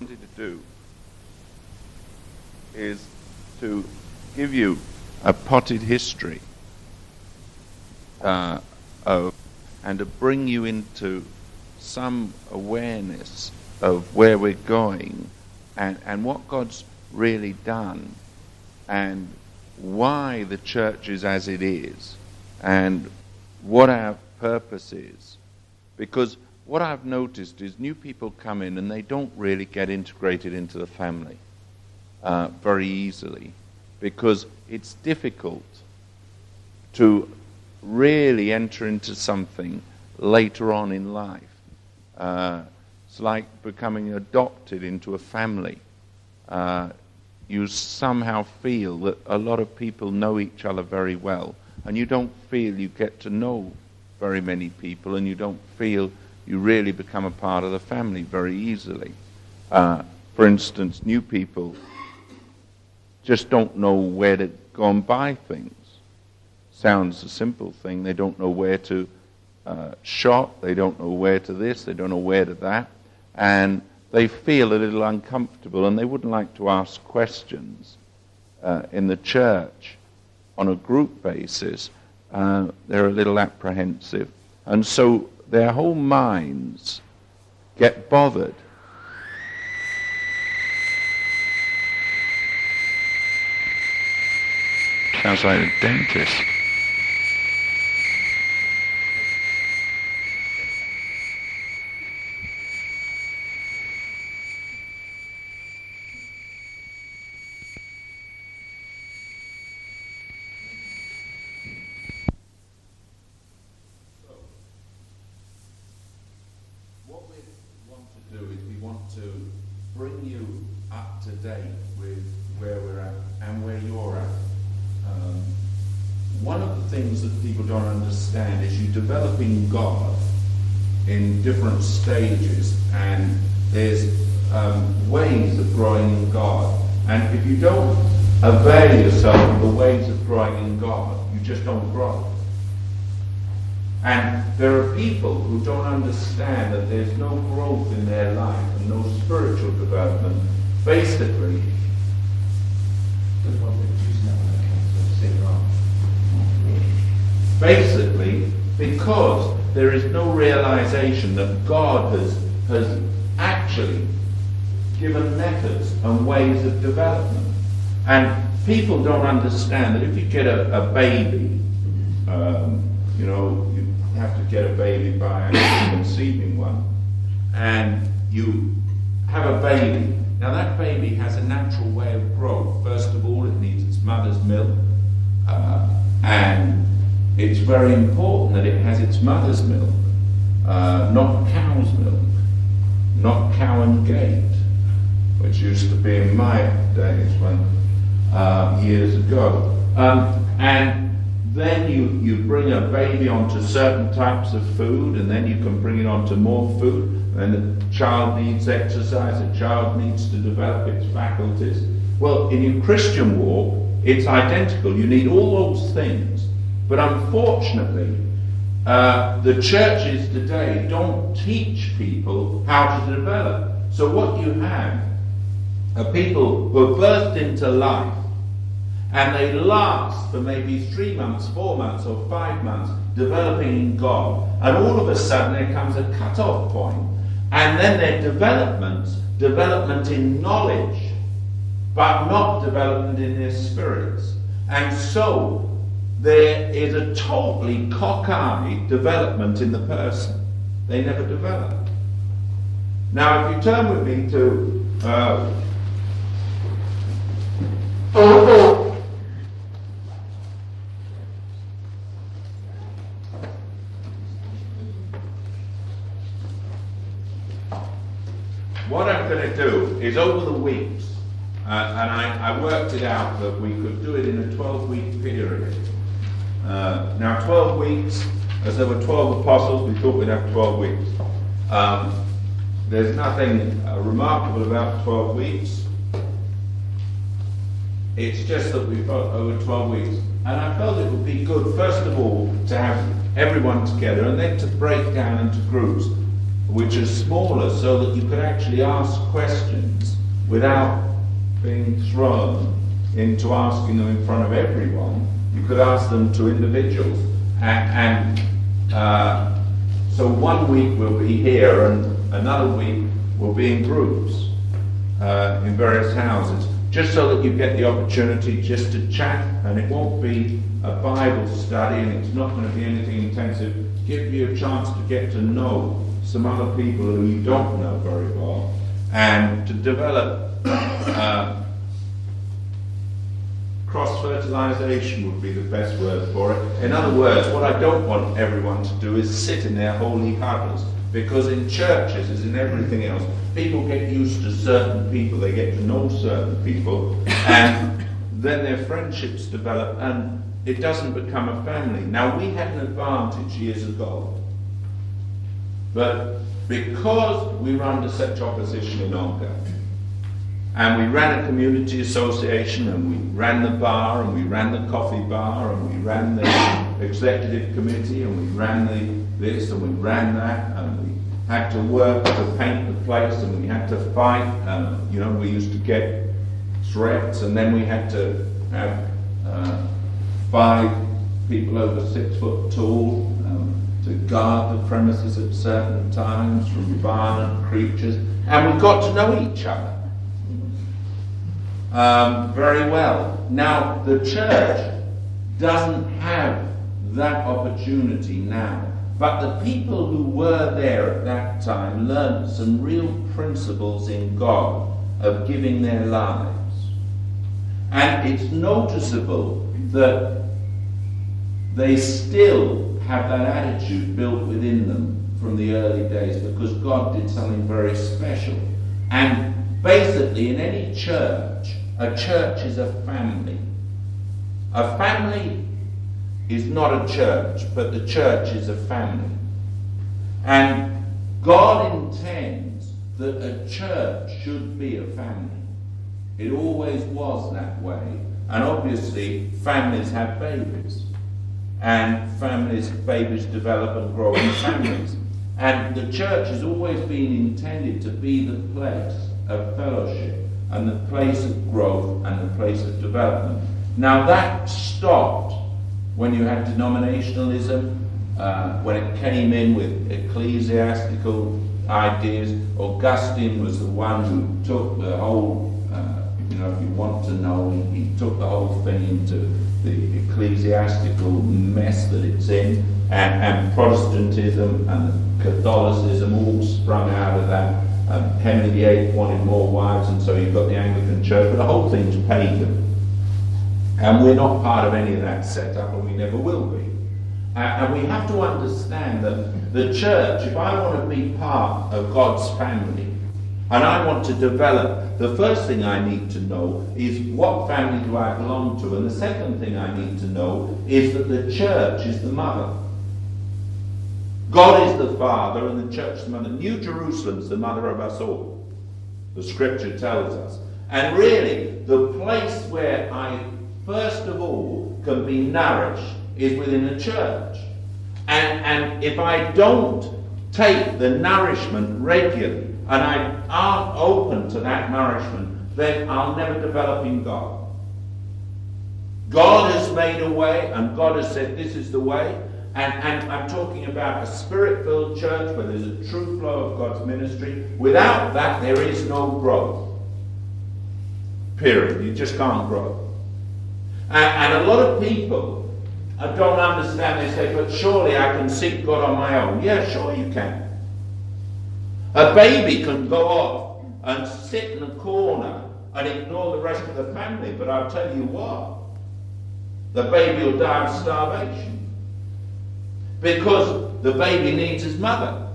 wanted to do is to give you a potted history uh, of, and to bring you into some awareness of where we're going and, and what God's really done and why the church is as it is and what our purpose is. Because what I've noticed is new people come in and they don't really get integrated into the family uh, very easily because it's difficult to really enter into something later on in life. Uh, it's like becoming adopted into a family. Uh, you somehow feel that a lot of people know each other very well, and you don't feel you get to know very many people, and you don't feel you really become a part of the family very easily. Uh, for instance, new people just don't know where to go and buy things. Sounds a simple thing. They don't know where to uh, shop. They don't know where to this. They don't know where to that. And they feel a little uncomfortable and they wouldn't like to ask questions uh, in the church on a group basis. Uh, they're a little apprehensive. And so their whole minds get bothered. Sounds like a dentist. stages, and there's um, ways of growing in God. And if you don't yourself of the ways of growing in God, you just don't grow. And there are people who don't understand that there's no growth in their life and no spiritual development. Basically, basically, because there is no realization that God has, has actually given methods and ways of development. And people don't understand that if you get a, a baby, um, you know, you have to get a baby by conceiving one, and you have a baby. Now that baby has a natural way of growth. First of all, it needs its mother's milk, uh, and it's very important that it has its mother's milk, uh, not cow's milk, not cow and gate, which used to be in my days when uh, years ago. Um, and then you, you bring a baby onto certain types of food, and then you can bring it onto more food. And the child needs exercise, the child needs to develop its faculties. Well, in your Christian walk, it's identical. You need all those things but unfortunately, uh, the churches today don't teach people how to develop. So what you have are people who are birthed into life and they last for maybe three months, four months, or five months developing in God. And all of a sudden there comes a cut-off point. And then their development, development in knowledge, but not development in their spirits. And so there is a totally cockeyed development in the person. They never develop. Now, if you turn with me to uh, what I'm going to do is over the weeks, uh, and I, I worked it out that we could do it in a 12 week period. Uh, now, 12 weeks, as there were 12 apostles, we thought we'd have 12 weeks. Um, there's nothing uh, remarkable about 12 weeks. It's just that we've got over 12 weeks. And I felt it would be good, first of all, to have everyone together and then to break down into groups which are smaller so that you could actually ask questions without being thrown into asking them in front of everyone. You could ask them to individuals. And, and uh, so one week we'll be here, and another week we'll be in groups uh, in various houses, just so that you get the opportunity just to chat, and it won't be a Bible study, and it's not going to be anything intensive. Give you a chance to get to know some other people who you don't know very well, and to develop. Uh, cross fertilization would be the best word for it. In other words, what I don't want everyone to do is sit in their holy huddles. Because in churches, as in everything else, people get used to certain people, they get to know certain people, and then their friendships develop, and it doesn't become a family. Now, we had an advantage years ago, but because we were under such opposition in Ongar, and we ran a community association, and we ran the bar, and we ran the coffee bar, and we ran the executive committee, and we ran the this, and we ran that, and we had to work to paint the place, and we had to fight. And, you know, we used to get threats, and then we had to have uh, five people over six foot tall um, to guard the premises at certain times from violent creatures, and we got to know each other um, very well. Now, the church doesn't have that opportunity now. But the people who were there at that time learned some real principles in God of giving their lives. And it's noticeable that they still have that attitude built within them from the early days because God did something very special. And basically, in any church, a church is a family. A family is not a church, but the church is a family. And God intends that a church should be a family. It always was that way. And obviously, families have babies. And families, babies develop and grow in families. And the church has always been intended to be the place of fellowship and the place of growth and the place of development. Now that stopped when you had denominationalism, uh, when it came in with ecclesiastical ideas. Augustine was the one who took the whole, uh, you know, if you want to know, he took the whole thing into the ecclesiastical mess that it's in, and, and Protestantism and Catholicism all sprung out of that. Um, Henry VIII wanted more wives, and so you've got the Anglican Church, but the whole thing's pagan. And we're not part of any of that setup, and we never will be. Uh, and we have to understand that the church, if I want to be part of God's family, and I want to develop, the first thing I need to know is what family do I belong to? And the second thing I need to know is that the church is the mother. God is the father and the church is the mother. New Jerusalem is the mother of us all. The scripture tells us. And really, the place where I first of all, can be nourished is within a church. And, and if I don't take the nourishment regularly, and I aren't open to that nourishment, then I'll never develop in God. God has made a way, and God has said this is the way. And, and I'm talking about a spirit filled church where there's a true flow of God's ministry. Without that, there is no growth. Period. You just can't grow. And, and a lot of people uh, don't understand. They say, but surely I can seek God on my own. Yeah, sure you can. A baby can go off and sit in a corner and ignore the rest of the family. But I'll tell you what, the baby will die of starvation. Because the baby needs his mother.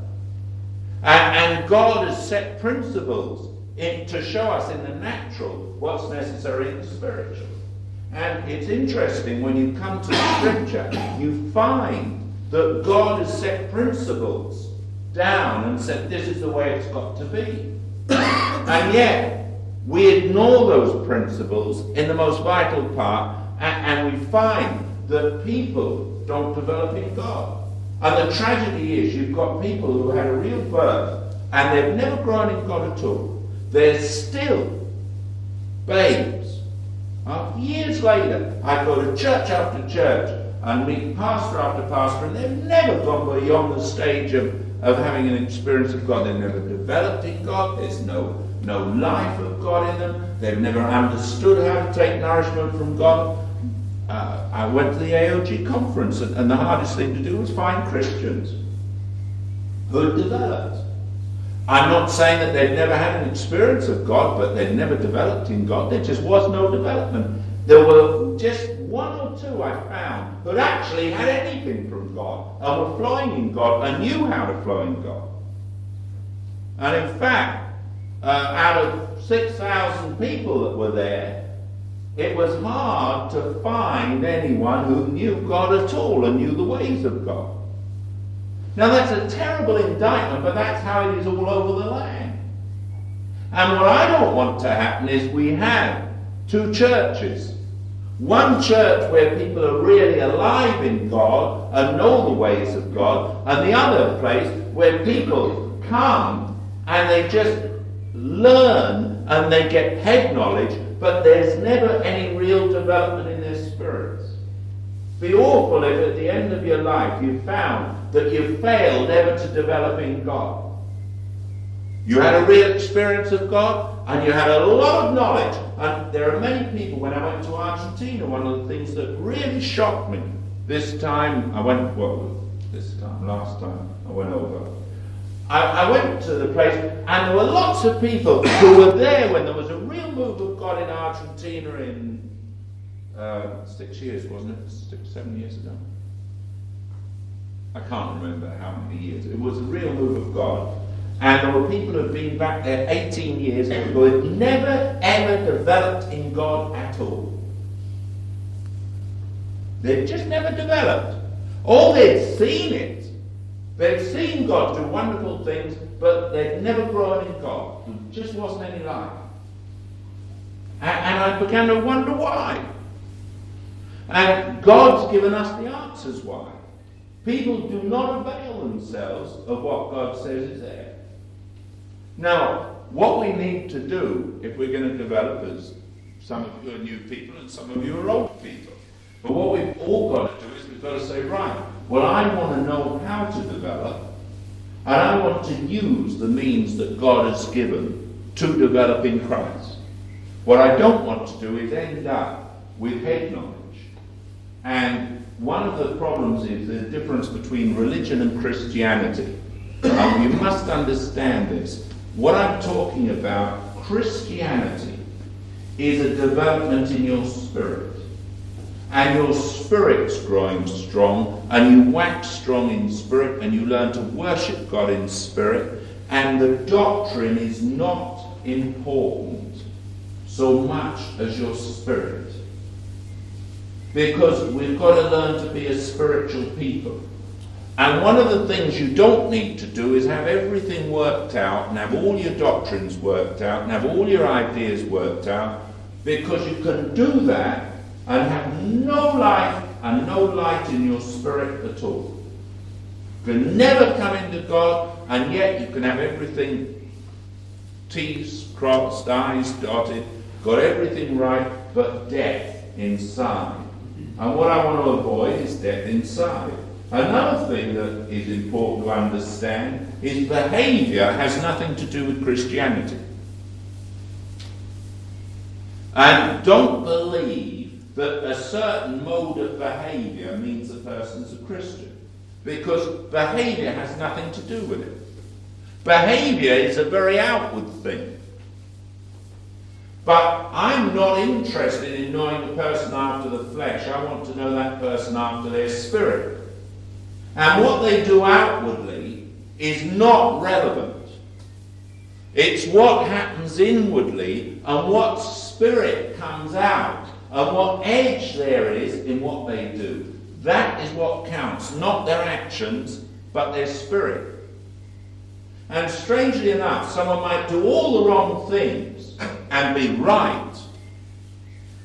And, and God has set principles in, to show us in the natural what's necessary in the spiritual. And it's interesting when you come to the scripture, you find that God has set principles down and said this is the way it's got to be. and yet, we ignore those principles in the most vital part, and, and we find that people don't develop in God. And the tragedy is you've got people who had a real birth and they've never grown in God at all. They're still babes. Uh, years later, I go to church after church and meet pastor after pastor, and they've never gone beyond the stage of, of having an experience of God. They've never developed in God. There's no, no life of God in them. They've never understood how to take nourishment from God. Uh, I went to the AOG conference, and, and the hardest thing to do was find Christians who developed. I'm not saying that they've never had an experience of God, but they've never developed in God. There just was no development. There were just one or two I found who actually had anything from God and were flowing in God and knew how to flow in God. And in fact, uh, out of 6,000 people that were there, it was hard to find anyone who knew God at all and knew the ways of God. Now that's a terrible indictment, but that's how it is all over the land. And what I don't want to happen is we have two churches. One church where people are really alive in God and know the ways of God, and the other place where people come and they just learn and they get head knowledge, but there's never any real development in their spirits. Be awful if at the end of your life you found that you failed ever to develop in God. You had a real experience of God and you had a lot of knowledge. And there are many people, when I went to Argentina, one of the things that really shocked me this time, I went, well, this time, last time I went over. I, I went to the place and there were lots of people who were there when there was a real move of God in Argentina in uh, six years, wasn't it? Six, seven years ago. I can't remember how many years. It was a real move of God. And there were people who had been back there 18 years who had never ever developed in God at all. They'd just never developed. All they'd seen it. They'd seen God do wonderful things, but they'd never grown in God. There just wasn't any life. And, and I began to wonder why. And God's given us the answers why. People do not avail themselves of what God says is there. Now, what we need to do if we're going to develop is some of you are new people and some of you are old people. But what we've all got to do is we've got to say, right, well, I want to know how to develop, and I want to use the means that God has given to develop in Christ. What I don't want to do is end up with head knowledge. And one of the problems is the difference between religion and Christianity. And you must understand this. What I'm talking about, Christianity, is a development in your spirit. And your spirit's growing strong, and you wax strong in spirit, and you learn to worship God in spirit, and the doctrine is not important so much as your spirit. Because we've got to learn to be a spiritual people. And one of the things you don't need to do is have everything worked out and have all your doctrines worked out and have all your ideas worked out because you can do that and have no life and no light in your spirit at all. You can never come into God and yet you can have everything T's crossed, I's dotted, got everything right, but death inside. And what I want to avoid is death inside. Another thing that is important to understand is behavior has nothing to do with Christianity. And don't believe that a certain mode of behavior means a person's a Christian. Because behavior has nothing to do with it. Behavior is a very outward thing. But I'm not interested in knowing the person after the flesh. I want to know that person after their spirit. And what they do outwardly is not relevant. It's what happens inwardly and what spirit comes out and what edge there is in what they do. That is what counts, not their actions, but their spirit. And strangely enough, someone might do all the wrong things and be right.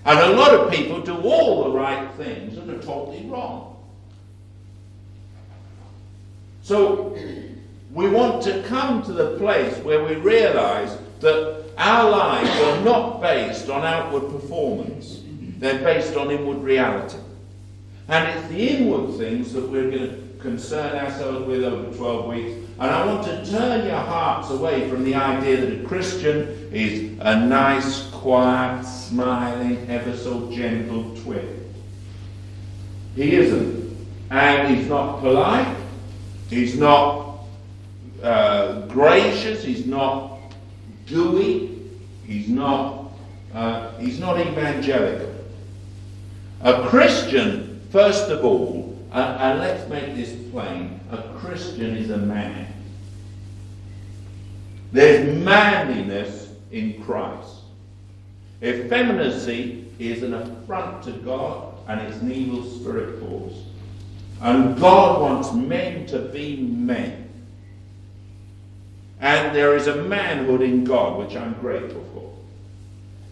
And a lot of people do all the right things and are totally wrong. So we want to come to the place where we realize that our lives are not based on outward performance, they're based on inward reality. And it's the inward things that we're going to concern ourselves with over 12 weeks. And I want to turn your hearts away from the idea that a Christian is a nice, quiet, smiling, ever so gentle twit. He isn't. And he's not polite. He's not uh, gracious. He's not gooey. He's not, uh, he's not evangelical. A Christian, first of all, and let's make this plain, a Christian is a man. There's manliness in Christ. Effeminacy is an affront to God and it's an evil spirit force. And God wants men to be men. And there is a manhood in God which I'm grateful for.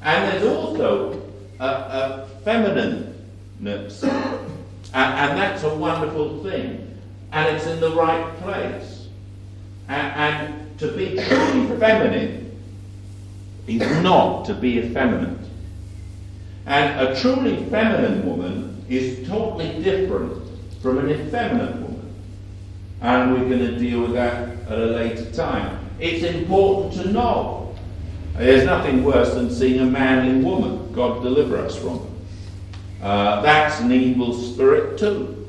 And there's also a, a and, and, that's a wonderful thing. And it's in the right place. And, and to be truly feminine is not to be effeminate. And a truly feminine woman is totally different from an effeminate woman. And we're going to deal with that at a later time. It's important to know. There's nothing worse than seeing a manly woman. God deliver us from. Uh, that's an evil spirit too.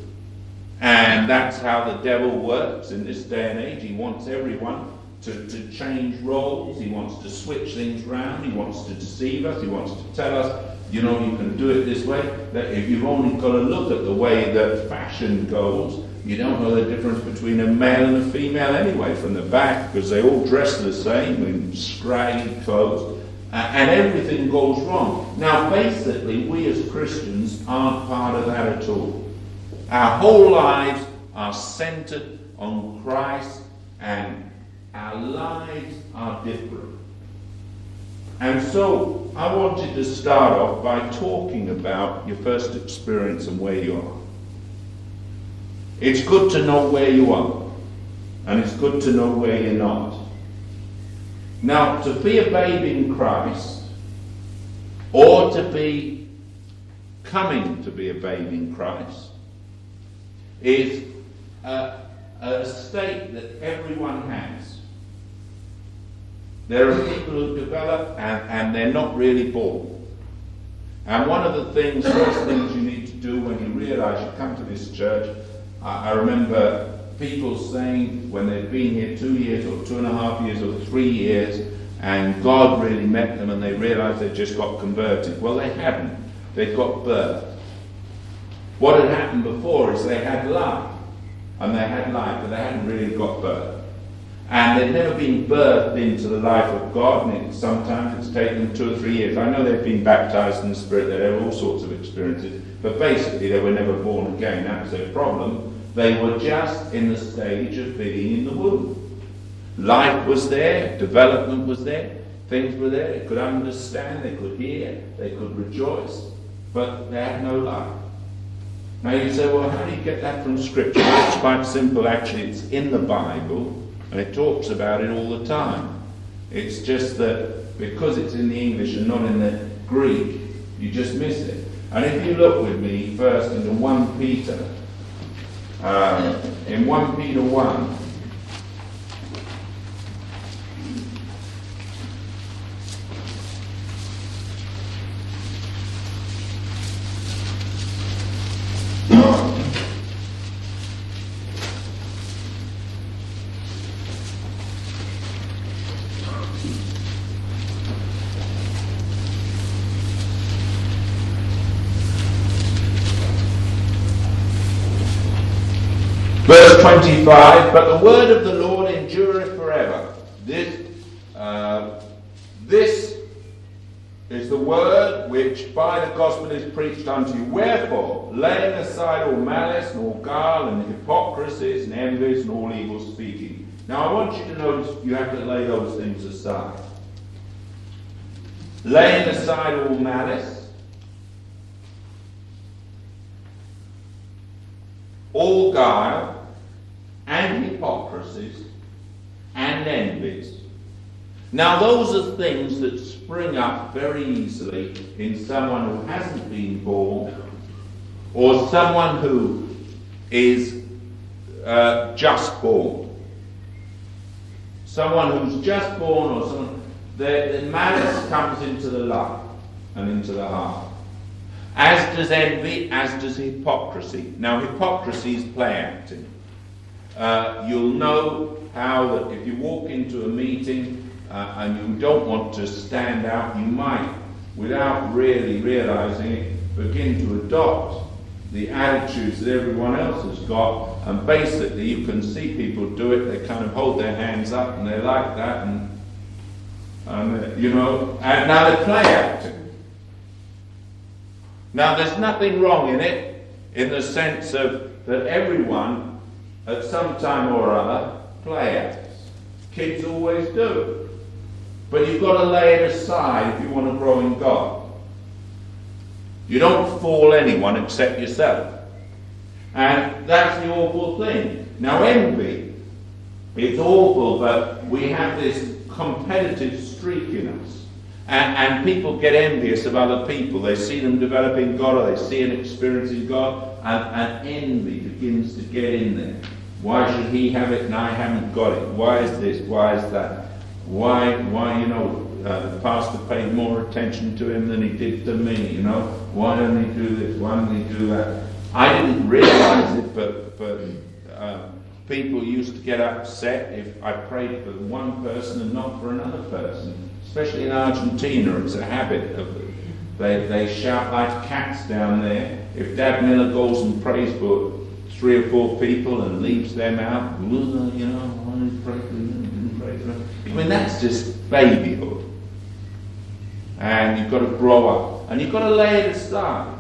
And that's how the devil works in this day and age. He wants everyone to, to change roles. He wants to switch things around. He wants to deceive us. He wants to tell us you know, you can do it this way. That if you've only got to look at the way that fashion goes, you don't know the difference between a male and a female anyway from the back because they all dress the same in scraggly clothes uh, and everything goes wrong. Now, basically, we as Christians aren't part of that at all. Our whole lives are centered on Christ and our lives are different. And so I wanted to start off by talking about your first experience and where you are. It's good to know where you are, and it's good to know where you're not. Now, to be a babe in Christ, or to be coming to be a babe in Christ, is a, a state that everyone has. There are people who develop and, and they're not really born. And one of the things, first things you need to do when you realize you come to this church, I, I remember people saying when they've been here two years or two and a half years or three years, and God really met them and they realized they just got converted. Well, they hadn't. They'd got birth. What had happened before is they had life, and they had life, but they hadn't really got birth. And they've never been birthed into the life of God, and it, sometimes it's taken them two or three years. I know they've been baptized in the Spirit, they have had all sorts of experiences, but basically they were never born again. That was their problem. They were just in the stage of being in the womb. Life was there, development was there, things were there. They could understand, they could hear, they could rejoice, but they had no life. Now you say, well, how do you get that from Scripture? It's quite simple, actually. It's in the Bible. And it talks about it all the time. It's just that because it's in the English and not in the Greek, you just miss it. And if you look with me first into 1 Peter, uh, in 1 Peter 1, Verse 25, but the word of the Lord endureth forever. This, uh, this is the word which by the gospel is preached unto you. Wherefore, laying aside all malice and all guile and hypocrisies and envies and all evil speaking. Now I want you to notice you have to lay those things aside. Laying aside all malice, all guile, and hypocrisies, and envies. Now, those are things that spring up very easily in someone who hasn't been born or someone who is uh, just born. Someone who's just born or someone, the, the malice comes into the life and into the heart. As does envy, as does hypocrisy. Now, hypocrisy is play acting. Uh, you'll know how that if you walk into a meeting uh, and you don't want to stand out, you might, without really realizing it, begin to adopt the attitudes that everyone else has got. And basically, you can see people do it. They kind of hold their hands up and they like that. And, and uh, you know, and now they play acting. Now, there's nothing wrong in it in the sense of that everyone at some time or other play acts. Kids always do. But you've got to lay it aside if you want to grow in God. You don't fool anyone except yourself. And that's the awful thing. Now, envy, it's awful, but we have this competitive streak in us. And, and, people get envious of other people. They see them developing God or they see and experiencing God, and, and envy begins to get in there. Why should he have it and I haven't got it? Why is this? Why is that? Why, why you know, uh, the pastor paid more attention to him than he did to me, you know. Why don't he do this? Why don't he do that? I didn't realize it, but, but uh, people used to get upset if I prayed for one person and not for another person. Especially in Argentina, it's a habit of they, they shout like cats down there. If Dad Miller goes and prays for three or four people and leaves them out, you know, I mean, that's just babyhood. And you've got to grow up. And you've got to lay it aside.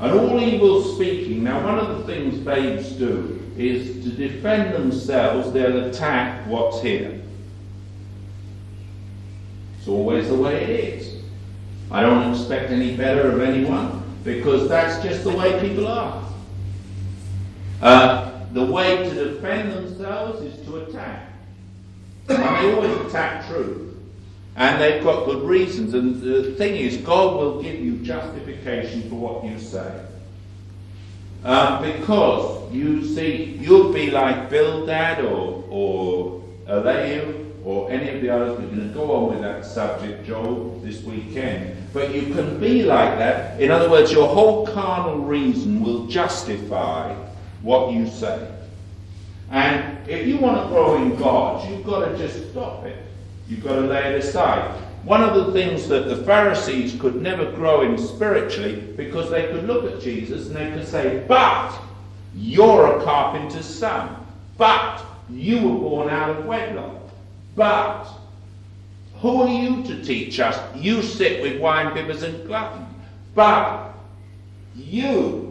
And all evil speaking, now one of the things babes do is to defend themselves, they'll attack what's here. It's always the way it is. I don't expect any better of anyone because that's just the way people are. Uh, the way to defend themselves is to attack. And they always attack truth. And they've got good reasons. And the thing is, God will give you justification for what you say. Um, because you see, you'll be like Bildad or, or Elihu or any of the others. We're going to go on with that subject, Joel, this weekend. But you can be like that. In other words, your whole carnal reason will justify what you say. And if you want to grow in God, you've got to just stop it. You've got to lay it aside. One of the things that the Pharisees could never grow in spiritually because they could look at Jesus and they could say, But you're a carpenter's son. But you were born out of wedlock. But who are you to teach us? You sit with wine bibbers and gluttons. But you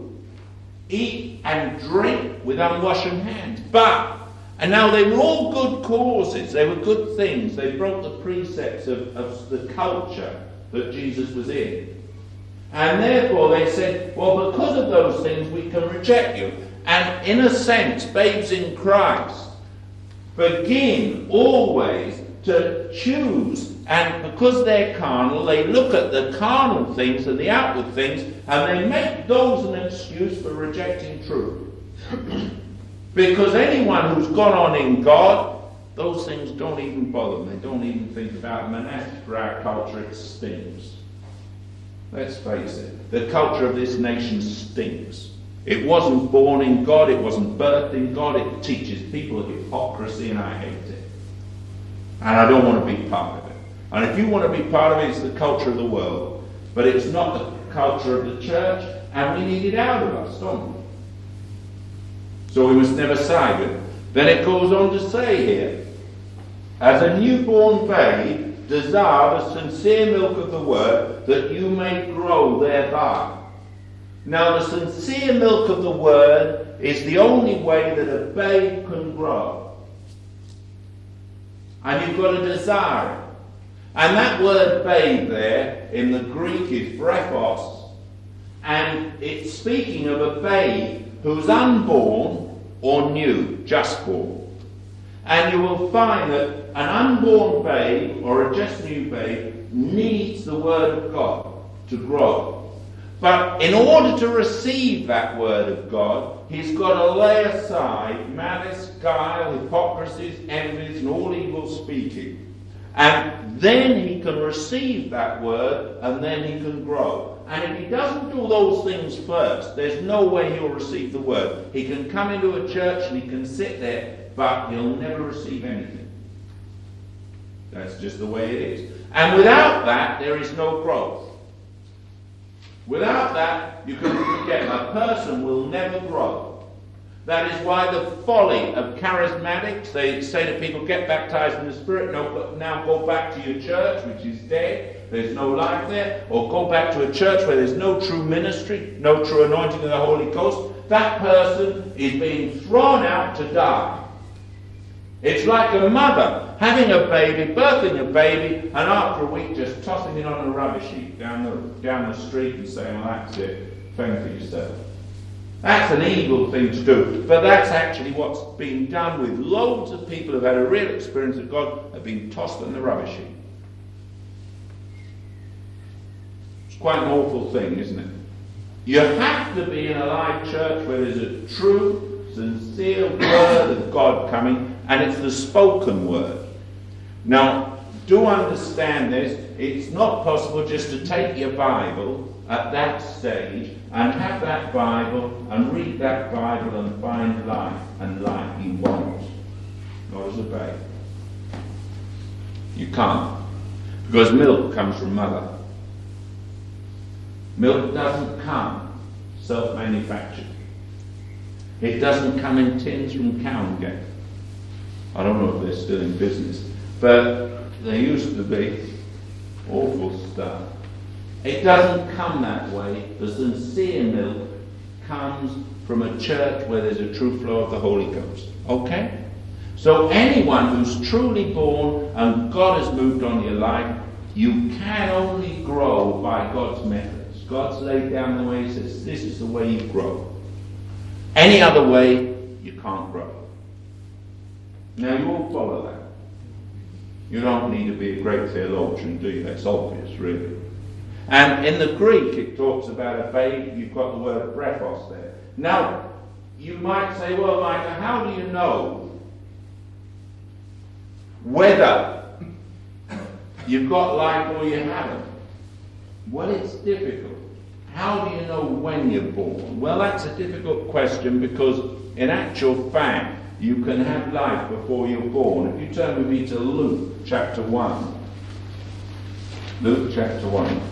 eat and drink with unwashen hands. But and now they were all good causes, they were good things. They broke the precepts of, of the culture that Jesus was in. And therefore they said, well, because of those things, we can reject you. And in a sense, babes in Christ begin always to choose. And because they're carnal, they look at the carnal things and the outward things, and they make those an excuse for rejecting truth. Because anyone who's gone on in God, those things don't even bother them. They don't even think about them. And as for our culture, it stinks. Let's face it. The culture of this nation stinks. It wasn't born in God. It wasn't birthed in God. It teaches people hypocrisy, and I hate it. And I don't want to be part of it. And if you want to be part of it, it's the culture of the world. But it's not the culture of the church, and we need it out of us, don't we? So we must never with it. Then it goes on to say here, as a newborn babe, desire the sincere milk of the word, that you may grow thereby. Now, the sincere milk of the word is the only way that a babe can grow. And you've got to desire it. And that word babe there in the Greek is brephos, and it's speaking of a babe who's unborn or new, just born. And you will find that an unborn babe or a just new babe needs the Word of God to grow. But in order to receive that word of God, he's got to lay aside malice, guile, hypocrisies, envies, and all evil speaking. And then he can receive that word, and then he can grow. And if he doesn't do those things first, there's no way he'll receive the word. He can come into a church and he can sit there, but he'll never receive anything. That's just the way it is. And without that, there is no growth. Without that, you can forget a person will never grow. That is why the folly of charismatics, they say to people, get baptized in the Spirit, no, now go back to your church, which is dead, there's no life there, or go back to a church where there's no true ministry, no true anointing of the Holy Ghost. That person is being thrown out to die. It's like a mother having a baby, birthing a baby, and after a week just tossing it on a rubbish heap down the, down the street and saying, well, that's it, fend for yourself. That's an evil thing to do. But that's actually what's being done with loads of people who've had a real experience of God have been tossed in the rubbish heap. It's quite an awful thing, isn't it? You have to be in a live church where there's a true, sincere word of God coming and it's the spoken word. Now, do understand this. It's not possible just to take your Bible at that stage and have that Bible and read that Bible and find life and life you won't. Not as a babe. You can't. Because milk comes from mother. Milk doesn't come self manufactured. It doesn't come in tins from Cow & Gate. I don't know if they're still in business, but they used to be awful stuff. It doesn't come that way. The sincere milk comes from a church where there's a true flow of the Holy Ghost. Okay? So anyone who's truly born and God has moved on your life, you can only grow by God's methods. God's laid down the way, He says, this is the way you grow. Any other way, you can't grow. Now you all follow that. You don't need to be a great theologian, do you? That's obvious, really. And in the Greek, it talks about a babe. You've got the word brephos there. Now, you might say, well, Micah, how do you know whether you've got life or you haven't? Well, it's difficult. How do you know when you're born? Well, that's a difficult question because, in actual fact, you can have life before you're born. If you turn with me to Luke chapter 1. Luke chapter 1.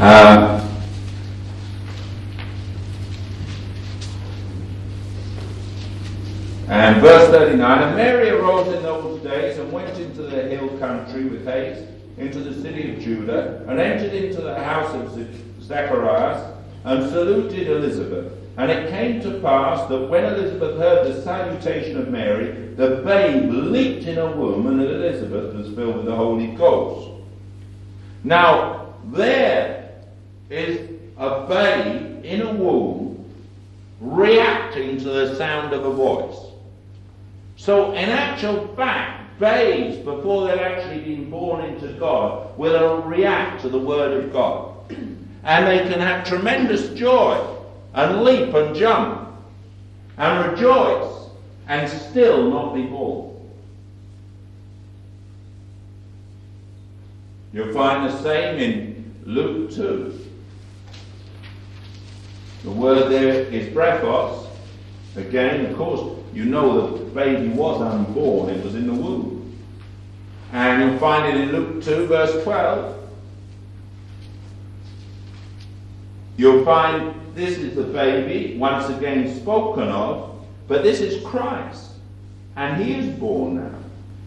Uh, And verse 39, And Mary arose in those days and went into the hill country with haste into the city of Judah, and entered into the house of Zacharias, and saluted Elizabeth. And it came to pass that when Elizabeth heard the salutation of Mary, the babe leaped in her womb, and Elizabeth was filled with the Holy Ghost. Now, there is a babe in a womb reacting to the sound of a voice. So, in actual fact, babes, before they've actually been born into God, will react to the Word of God. and they can have tremendous joy and leap and jump and rejoice and still not be born. You'll find the same in Luke 2. The word there is brephos. Again, of course, you know the baby was unborn, it was in the womb. And you'll find it in Luke 2, verse 12. You'll find this is the baby, once again spoken of, but this is Christ. And he is born now.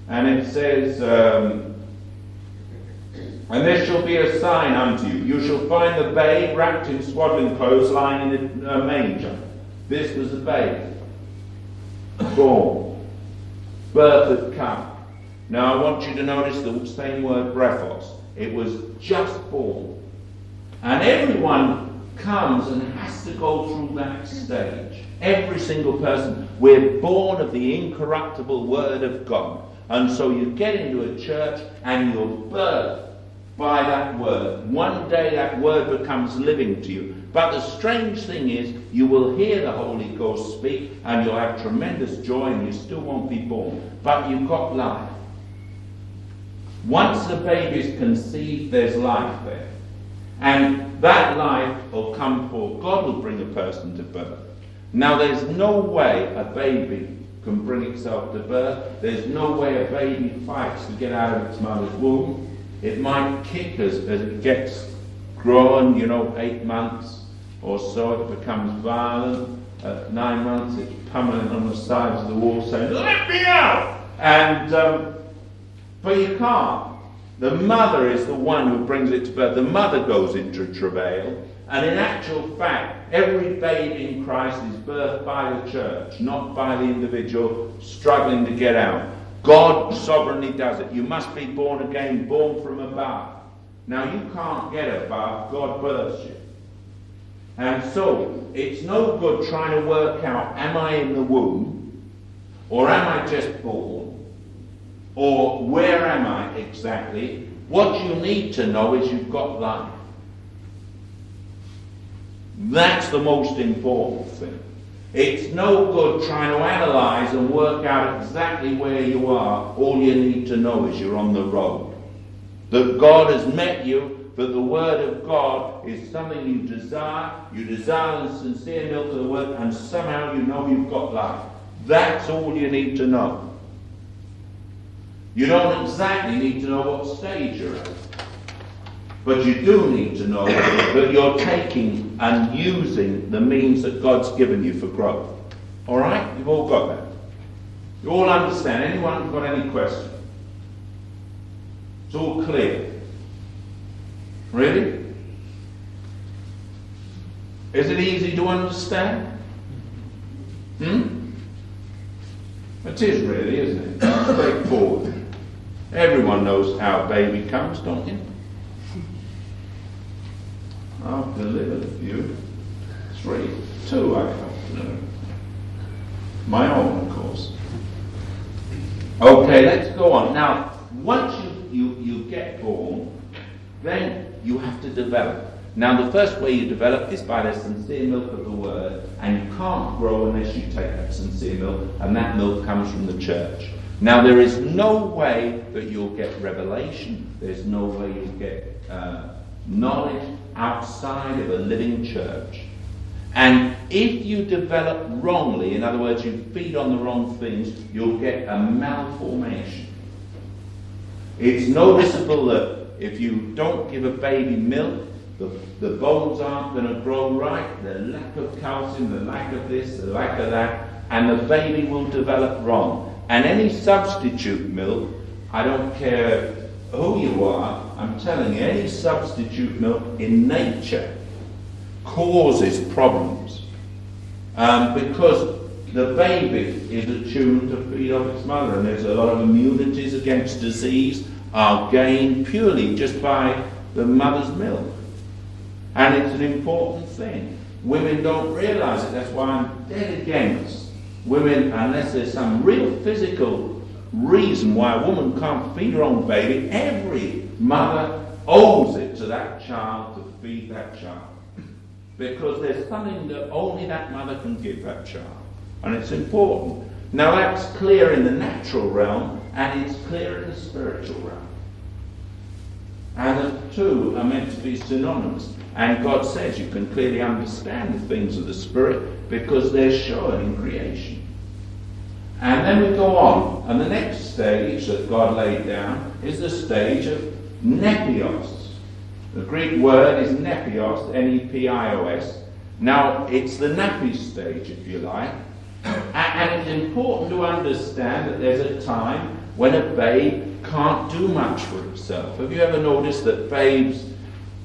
And it says, um, And this shall be a sign unto you. You shall find the babe wrapped in swaddling clothes lying in a manger. This was the babe born. Birth had come. Now I want you to notice the same word brephos. It was just born. And everyone comes and has to go through that stage. Every single person. We're born of the incorruptible Word of God. And so you get into a church and you're birthed by that Word. One day that Word becomes living to you. But the strange thing is, you will hear the Holy Ghost speak and you'll have tremendous joy and you still won't be born. But you've got life. Once the baby is conceived, there's life there. And that life will come forth. God will bring a person to birth. Now, there's no way a baby can bring itself to birth. There's no way a baby fights to get out of its mother's womb. It might kick as, as it gets grown, you know, eight months or so. It becomes violent. At nine months, it's pummeling on the sides of the wall saying, Let me out! And, um, but you can't. The mother is the one who brings it to birth. The mother goes into travail. And in actual fact, every babe in Christ is birthed by the church, not by the individual struggling to get out. God sovereignly does it. You must be born again, born from above. Now, you can't get above, God births you. And so, it's no good trying to work out am I in the womb, or am I just born, or where am I exactly? What you need to know is you've got life. That's the most important thing. It's no good trying to analyze and work out exactly where you are. All you need to know is you're on the road. That God has met you, that the Word of God is something you desire. You desire the sincere milk of the Word, and somehow you know you've got life. That's all you need to know. You don't exactly need to know what stage you're at. But you do need to know that you're taking and using the means that God's given you for growth. All right? You've all got that. You all understand? Anyone got any questions? It's all clear. Really? Is it easy to understand? Hmm? It is really, isn't it? Straightforward. Everyone knows how a baby comes, don't you? I've delivered you. Three. Two I have delivered. My own, of course. Okay, let's go on. Now, once you, you, you get born, then you have to develop. Now, the first way you develop is by the sincere milk of the word, and you can't grow unless you take that sincere milk, and that milk comes from the church. Now, there is no way that you'll get revelation, there's no way you'll get uh, knowledge outside of a living church. And if you develop wrongly, in other words, you feed on the wrong things, you'll get a malformation. It's noticeable that if you don't give a baby milk, the, the bones aren't going to grow right, the lack of calcium, the lack of this, the lack of that, and the baby will develop wrong. And any substitute milk, I don't care who you are, I'm telling you, any substitute milk in nature causes problems um, because the baby is attuned to feed off its mother, and there's a lot of immunities against disease are gained purely just by the mother's milk. And it's an important thing. Women don't realize it. That's why I'm dead against women, unless there's some real physical reason why a woman can't feed her own baby. Every mother owes it to that child to feed that child. Because there's something that only that mother can give that child. And it's important. Now that's clear in the natural realm and it's clear in the spiritual realm. And the two are meant to be synonymous. And God says you can clearly understand the things of the Spirit because they're shown in creation. And then we go on. And the next stage that God laid down is the stage of nepios. The Greek word is nepios, N-E-P-I-O-S. Now, it's the nappy stage, if you like. And it's important to understand that there's a time when a babe can't do much for itself. Have you ever noticed that babes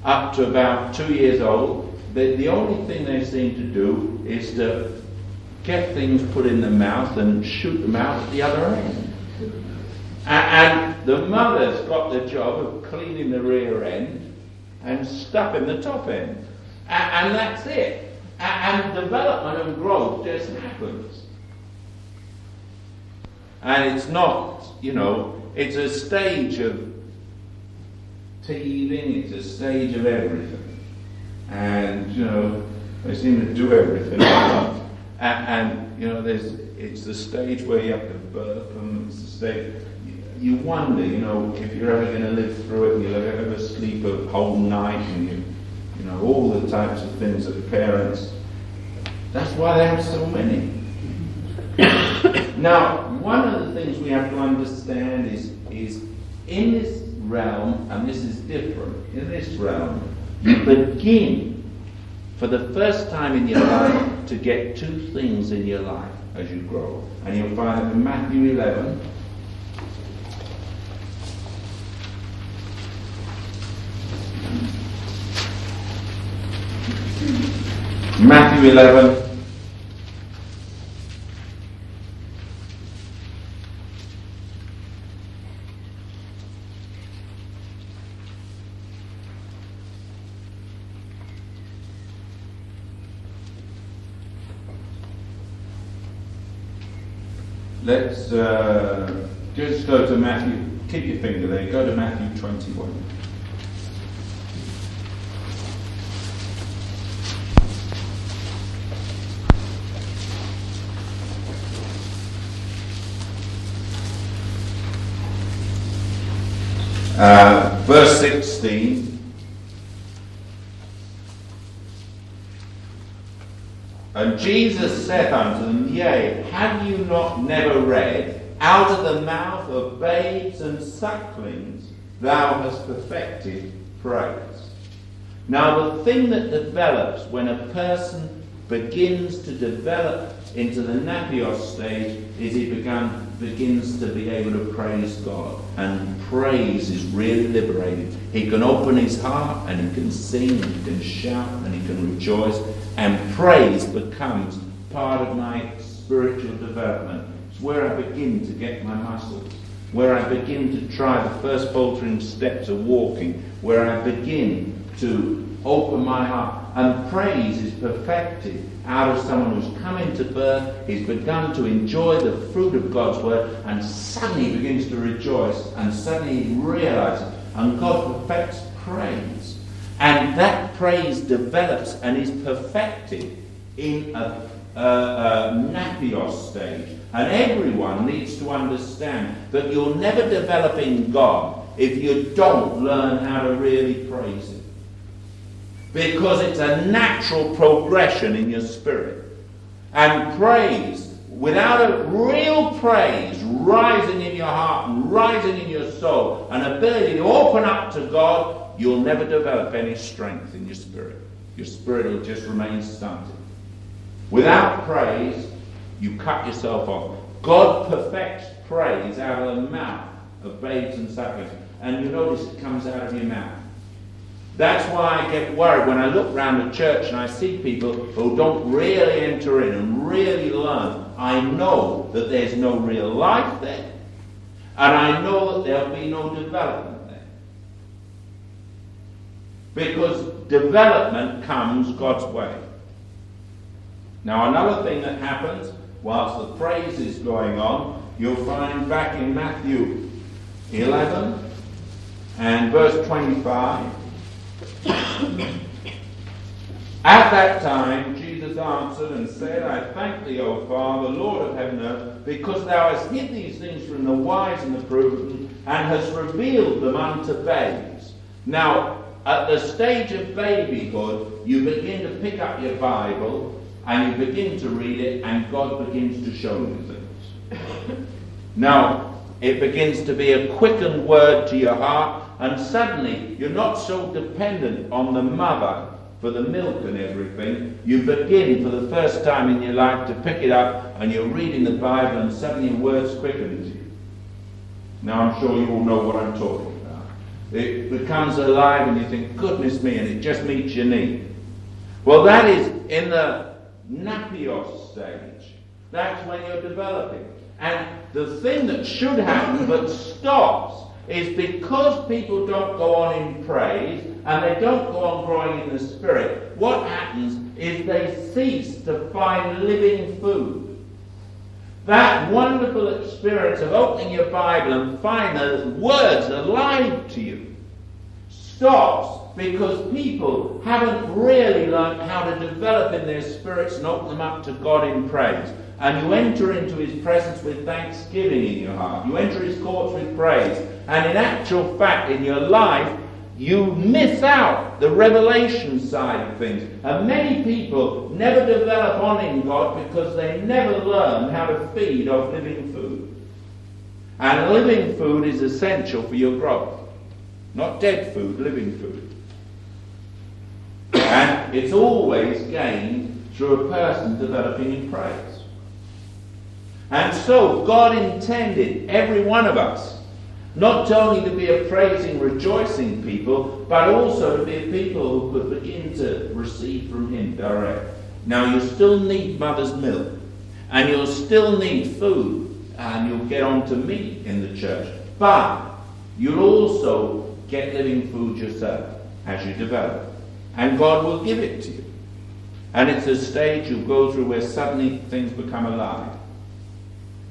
up to about two years old, the, the only thing they seem to do is to get things put in the mouth and shoot them out at the other end. And, the mother's got the job of cleaning the rear end and stuffing the top end. And, that's it. And, and development and growth just happens. And it's not, you know, it's a stage of teething, it's a stage of everything. And, you know, they seem to do everything. and, and, you know, there's, it's the stage where you have to burp, and it's the stage. You wonder, you know, if you're ever going to live through it, and you'll ever sleep a whole night, and you, you know, all the types of things that parents. That's why they have so many. now, one of the things we have to understand is, is in this realm, and this is different, in this realm, you begin for the first time in your life to get two things in your life as you grow. And you'll find it in Matthew 11. Matthew 11. Let's uh, just go to Matthew. Keep your finger there. Go to Matthew 21. Uh, verse 16. And Jesus said unto them, Yea, have you not never read, Out of the mouth of babes and sucklings thou hast perfected praise. Now, the thing that develops when a person begins to develop into the nepios stage is he began, begins to be able to praise God. And praise is really liberating. He can open his heart and he can sing and he can shout and he can rejoice and praise becomes part of my spiritual development. It's where I begin to get my muscles, where I begin to try the first faltering steps of walking, where I begin to open my heart. And praise is perfected out of someone who's come into birth, he's begun to enjoy the fruit of God's word, and suddenly begins to rejoice, and suddenly he realizes, and God perfects praise. And that praise develops and is perfected in a, a, a nepios stage. And everyone needs to understand that you'll never develop in God if you don't learn how to really praise Him. Because it's a natural progression in your spirit. And praise, without a real praise rising in your heart and rising in your soul, an ability to open up to God you'll never develop any strength in your spirit. Your spirit will just remain stunted. Without praise, you cut yourself off. God perfects praise out of the mouth of babes and sucklings. And you notice it comes out of your mouth. That's why I get worried when I look around the church and I see people who don't really enter in and really learn. I know that there's no real life there. And I know that there'll be no development. There. Because development comes God's way. Now, another thing that happens whilst the praise is going on, you'll find back in Matthew 11 and verse 25. At that time, Jesus answered and said, I thank thee, O Father, Lord of heaven and earth, because thou hast hid these things from the wise and the prudent, and hast revealed them unto babes. Now, at the stage of babyhood, you begin to pick up your Bible and you begin to read it, and God begins to show you things. now, it begins to be a quickened word to your heart, and suddenly you're not so dependent on the mother for the milk and everything. You begin for the first time in your life to pick it up, and you're reading the Bible, and suddenly words quicken to you. Now, I'm sure you all know what I'm talking about. it becomes alive and you think, goodness me, and it just meets your need. Well, that is in the nepios stage. That's when you're developing. And the thing that should happen but stops is because people don't go on in praise and they don't go on growing in the Spirit, what happens is they cease to find living food. That wonderful experience of opening your Bible and finding the words alive to you stops because people haven't really learned how to develop in their spirits and open them up to God in praise. And you enter into his presence with thanksgiving in your heart. You enter his courts with praise. And in actual fact, in your life, you miss out the revelation side of things. And many people never develop on in God because they never learn how to feed off living food. And living food is essential for your growth. Not dead food, living food. And it's always gained through a person developing in praise. And so God intended every one of us not only to be a praising, rejoicing people, but also to be a people who could begin to receive from Him direct. Now, you still need mother's milk, and you'll still need food, and you'll get on to meat in the church, but you'll also get living food yourself as you develop, and God will give it to you. And it's a stage you go through where suddenly things become alive.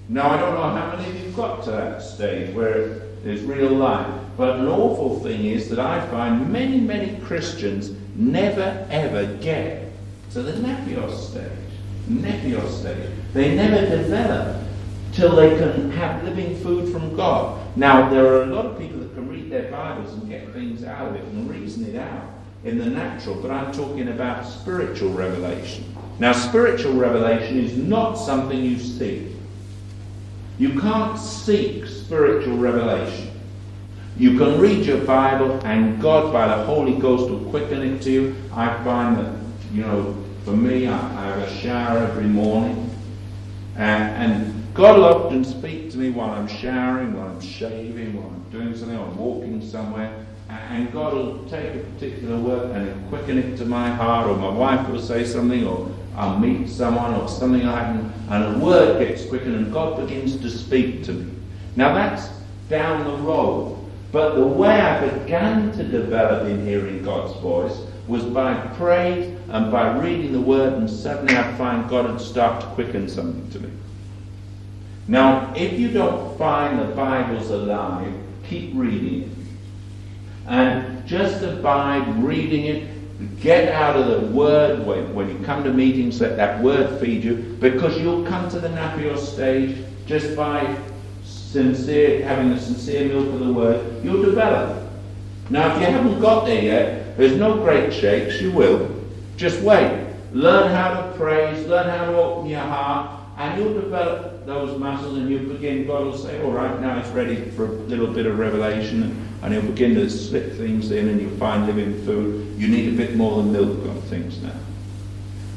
Now, I don't know how many of you got to that stage where there's real life. But an awful thing is that I find many, many Christians never ever get to the nepios stage. Nepios stage. They never develop till they can have living food from God. Now, there are a lot of people that can read their Bibles and get things out of it and reason it out in the natural, but I'm talking about spiritual revelation. Now, spiritual revelation is not something you see. You can't seek spiritual revelation. You can read your Bible, and God, by the Holy Ghost, will quicken it to you. I find that, you know, for me, I, I have a shower every morning, and, and God will often speak to me while I'm showering, while I'm shaving, while I'm doing something, or I'm walking somewhere. And God will take a particular word and quicken it to my heart, or my wife will say something, or I'll meet someone or something that, and a word gets quickened and God begins to speak to me. Now that's down the road. But the way I began to develop in hearing God's voice was by praise and by reading the word, and suddenly I'd find God had start to quicken something to me. Now, if you don't find the Bible's alive, keep reading it. And just abide reading it Get out of the word when, when you come to meetings, let that word feed you, because you'll come to the nepios stage just by sincere, having a sincere milk of the word, you'll develop. Now, if you haven't got there yet, there's no great shakes, you will. Just wait. Learn how to praise, learn how to open your heart, and you'll develop those muscles and you'll begin, God will say, all right, now it's ready for a little bit of revelation and he'll begin to slip things in and you'll find living food. You need a bit more than milk on things now.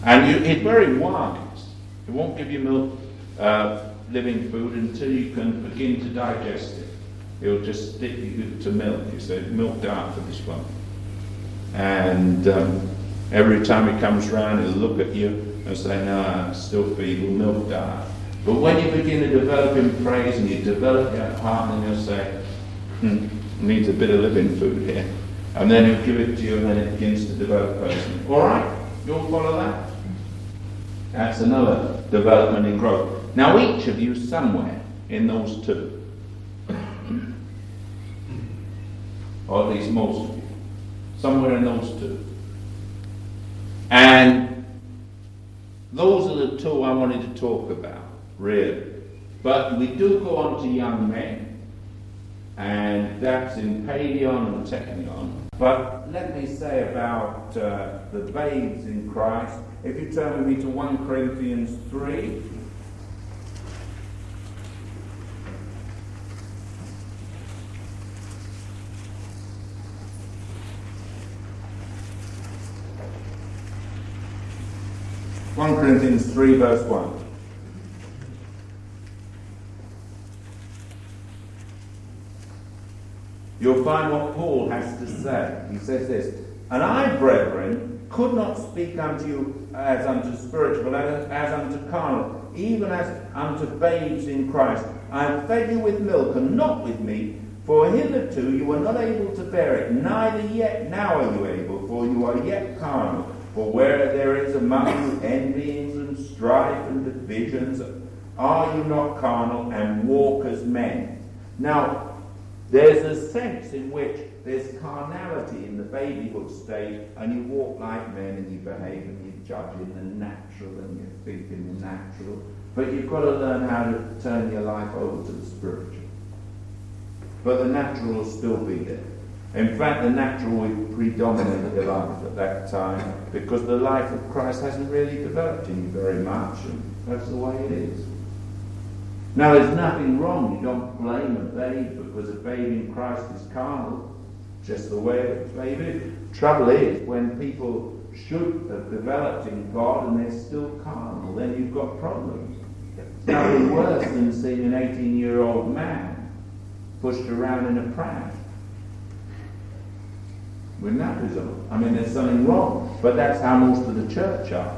And you, it's very wise. It won't give you milk, uh, living food until you can begin to digest it. It'll just stick you to milk. You say, milk diet for this one. And um, every time he comes round, he'll look at you and say, no, I'm still feeble, milk diet. But when you begin to develop in praise and you develop your heart, and you'll say, hmm, needs a bit of living food here. And then he'll give it to you and then it begins to develop personally. All right? You'll follow that? That's another development in growth. Now, each of you somewhere in those two. or at least most of you. Somewhere in those two. And those are the two I wanted to talk about, really. But we do go on to young men and that's in Paidion and Teknion. But let me say about uh, the babes in Christ, if you turn with me to 1 Corinthians 3. One Corinthians three verse one. You'll find what Paul has to say. He says this And I, brethren, could not speak unto you as unto spiritual, as, as unto carnal, even as unto babes in Christ. I fed you with milk and not with meat, for hitherto you were not able to bear it, neither yet now are you able, for you are yet carnal. For where there is among you envyings and strife and divisions, are you not carnal and walk as men? Now, there's a sense in which there's carnality in the babyhood stage, and you walk like men and you behave and you judge in the natural and you think in the natural. But you've got to learn how to turn your life over to the spiritual. But the natural will still be there. In fact, the natural will predominate in your life at that time because the life of Christ hasn't really developed in you very much, and that's the way it is. Now, there's nothing wrong. You don't blame a babe because a babe in Christ is carnal, just the way a babe is. Trouble is, when people should have developed in God and they're still carnal, then you've got problems. Nothing worse than seeing an 18 year old man pushed around in a pram with nappies on. I mean, there's something wrong. But that's how most of the church are.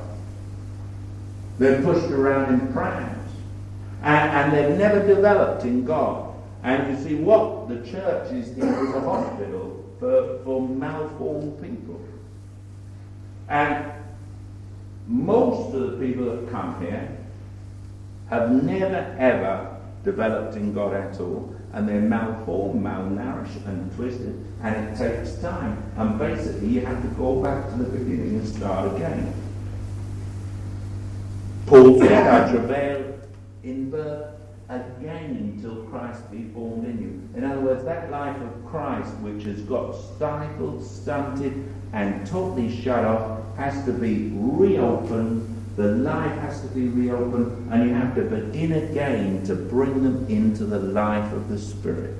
They're pushed around in prams. And, and they've never developed in God. And you see, what the church is here is a hospital for, for malformed people. And most of the people that come here have never ever developed in God at all and they're malformed, malnourished, and twisted, and it takes time. And basically, you have to go back to the beginning and start again. Paul said, I travail in birth again until Christ be formed in you. In other words, that life of Christ, which has got stifled, stunted, and totally shut off, has to be reopened the life has to be reopened, and you have to begin again to bring them into the life of the Spirit.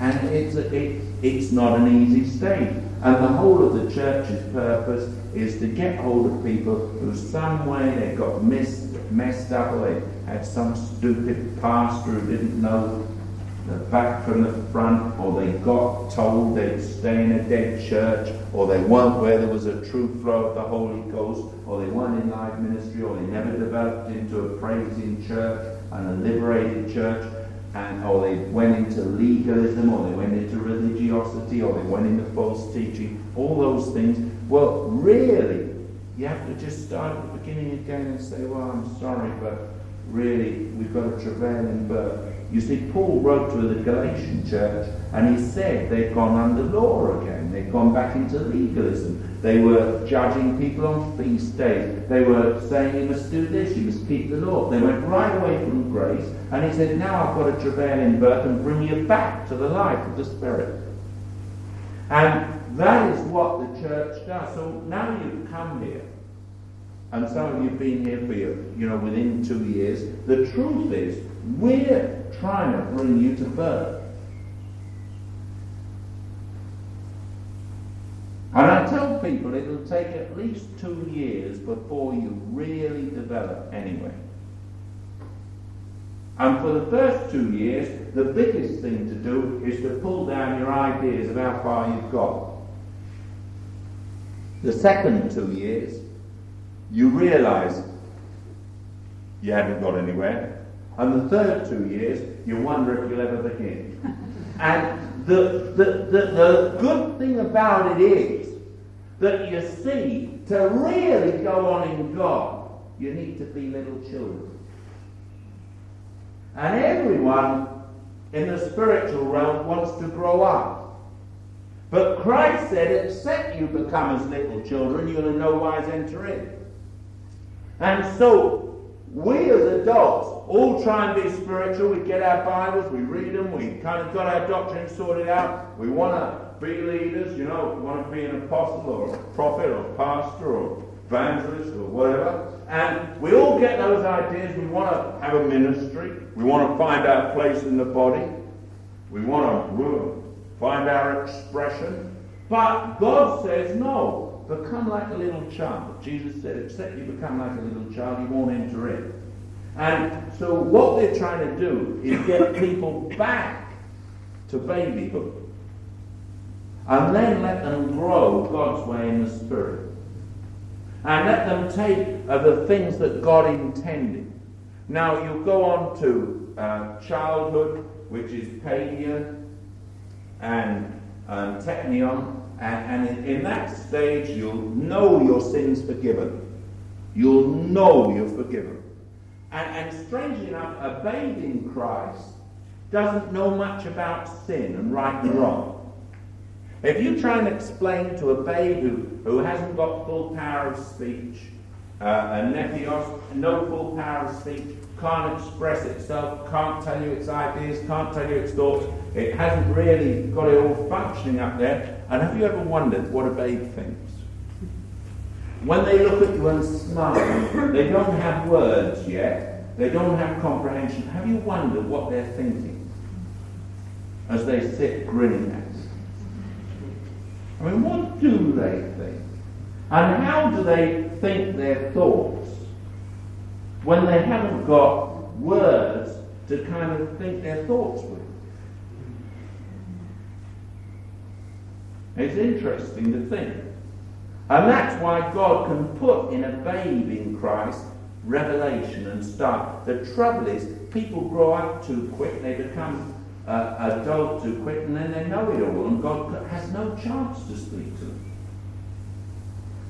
And it's, a, it, it's not an easy stage. And the whole of the church's purpose is to get hold of people who some way they got missed, messed up or they had some stupid pastor who didn't know the back from the front, or they got told they'd stay in a dead church, or they weren't where there was a true flow of the Holy Ghost, or they weren't in live ministry, or they never developed into a praising church and a liberated church, and or they went into legalism, or they went into religiosity, or they went into false teaching, all those things. Well, really, you have to just start at the beginning again and say, well, I'm sorry, but really, we've got a travail in birth you see, Paul wrote to the Galatian church and he said they'd gone under law again. They'd gone back into legalism. They were judging people on feast days. They were saying you must do this, you must keep the law. They went right away from grace and he said, now I've got a travail in birth and bring you back to the life of the Spirit. And that is what the church does. So now you've come here and some of you have been here for, you know, within two years. The truth is, we're trying to bring you to birth. And I tell people it'll take at least two years before you really develop anyway. And for the first two years, the biggest thing to do is to pull down your ideas of how far you've got. The second two years, you realize you haven't got anywhere. And the third two years, you wonder if you'll ever begin. and the, the, the, the good thing about it is that you see, to really go on in God, you need to be little children. And everyone in the spiritual realm wants to grow up. But Christ said, except you become as little children, you'll in no wise enter in. And so we as adults all try and be spiritual. We get our Bibles, we read them, we kind of got our doctrine sorted out. We want to be leaders, you know, we want to be an apostle or a prophet or a pastor or evangelist or whatever. And we all get those ideas. We want to have a ministry. We want to find our place in the body. We want to find our expression. But God says no. Become like a little child. Jesus said, except you become like a little child, you won't enter in. And so what they're trying to do is get people back to babyhood. And then let them grow God's way in the Spirit. And let them take of the things that God intended. Now you go on to uh, childhood, which is paidia and um, teknion, and, and in, that stage you'll know your sins forgiven. You'll know you're forgiven. And, and strangely enough, a babe in Christ doesn't know much about sin and right and wrong. If you try and explain to a babe who, who hasn't got full power of speech, uh, a nepios, no full power of speech, can't express itself, can't tell you its ideas, can't tell you its thoughts, it hasn't really got it all functioning up there. And have you ever wondered what a babe thinks? When they look at you and smile, they don't have words yet, they don't have comprehension. Have you wondered what they're thinking as they sit grinning at you? I mean, what do they think? And how do they think their thoughts when they haven't got words to kind of think their thoughts with? It's interesting to think. And that's why God can put in a babe in Christ revelation and stuff. The trouble is, people grow up too quick, they become uh, adult too quick, and then they know it all, and God has no chance to speak to them.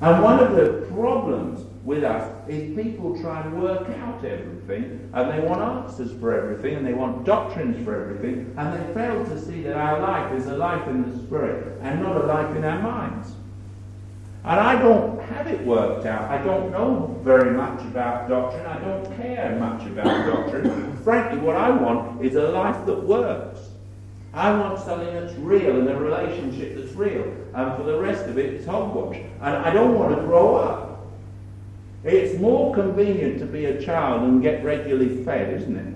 And one of the problems with us is people try and work out everything, and they want answers for everything, and they want doctrines for everything, and they fail to see that our life is a life in the Spirit and not a life in our minds. And I don't have it worked out. I don't know very much about doctrine. I don't care much about doctrine. Frankly, what I want is a life that works. I want something that's real and a relationship that's real. And for the rest of it, it's hogwash. And I don't want to grow up. It's more convenient to be a child and get regularly fed, isn't it?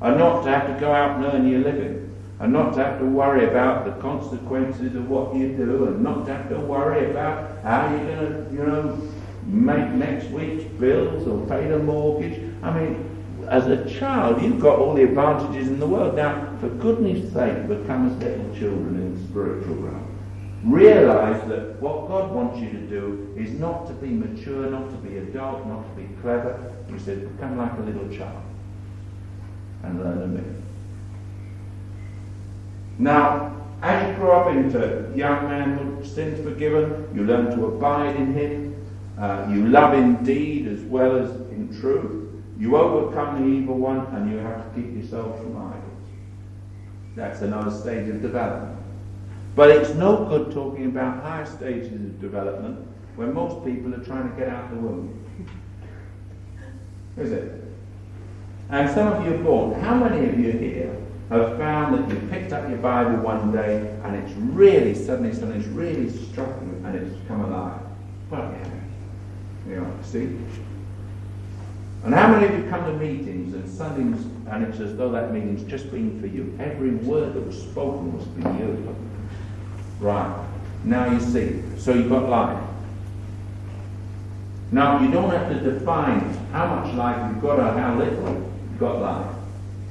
And not to have to go out and earn your living and not to have to worry about the consequences of what you do, and not to have to worry about how you're going to, you know, make next week's bills or pay the mortgage. I mean, as a child, you've got all the advantages in the world. Now, for goodness sake, become as little children in the spiritual realm. Realize that what God wants you to do is not to be mature, not to be adult, not to be clever. He says, become like a little child and learn of me. Now, as you grow up into young manhood, sins forgiven, you learn to abide in Him. Uh, you love in deed as well as in truth. You overcome the evil one, and you have to keep yourself from idols. That's another stage of development. But it's no good talking about higher stages of development when most people are trying to get out of the womb. Is it? And some of you are born. How many of you here have found that you picked up your Bible one day and it's really, suddenly something's really struck you and it's come alive. Well, yeah. You know, see? And how many of you come to meetings and Sundays and it's as though that meeting's just been for you? Every word that was spoken was for you. Right. Now you see. So you've got life. Now you don't have to define how much life you've got or how little you've got life.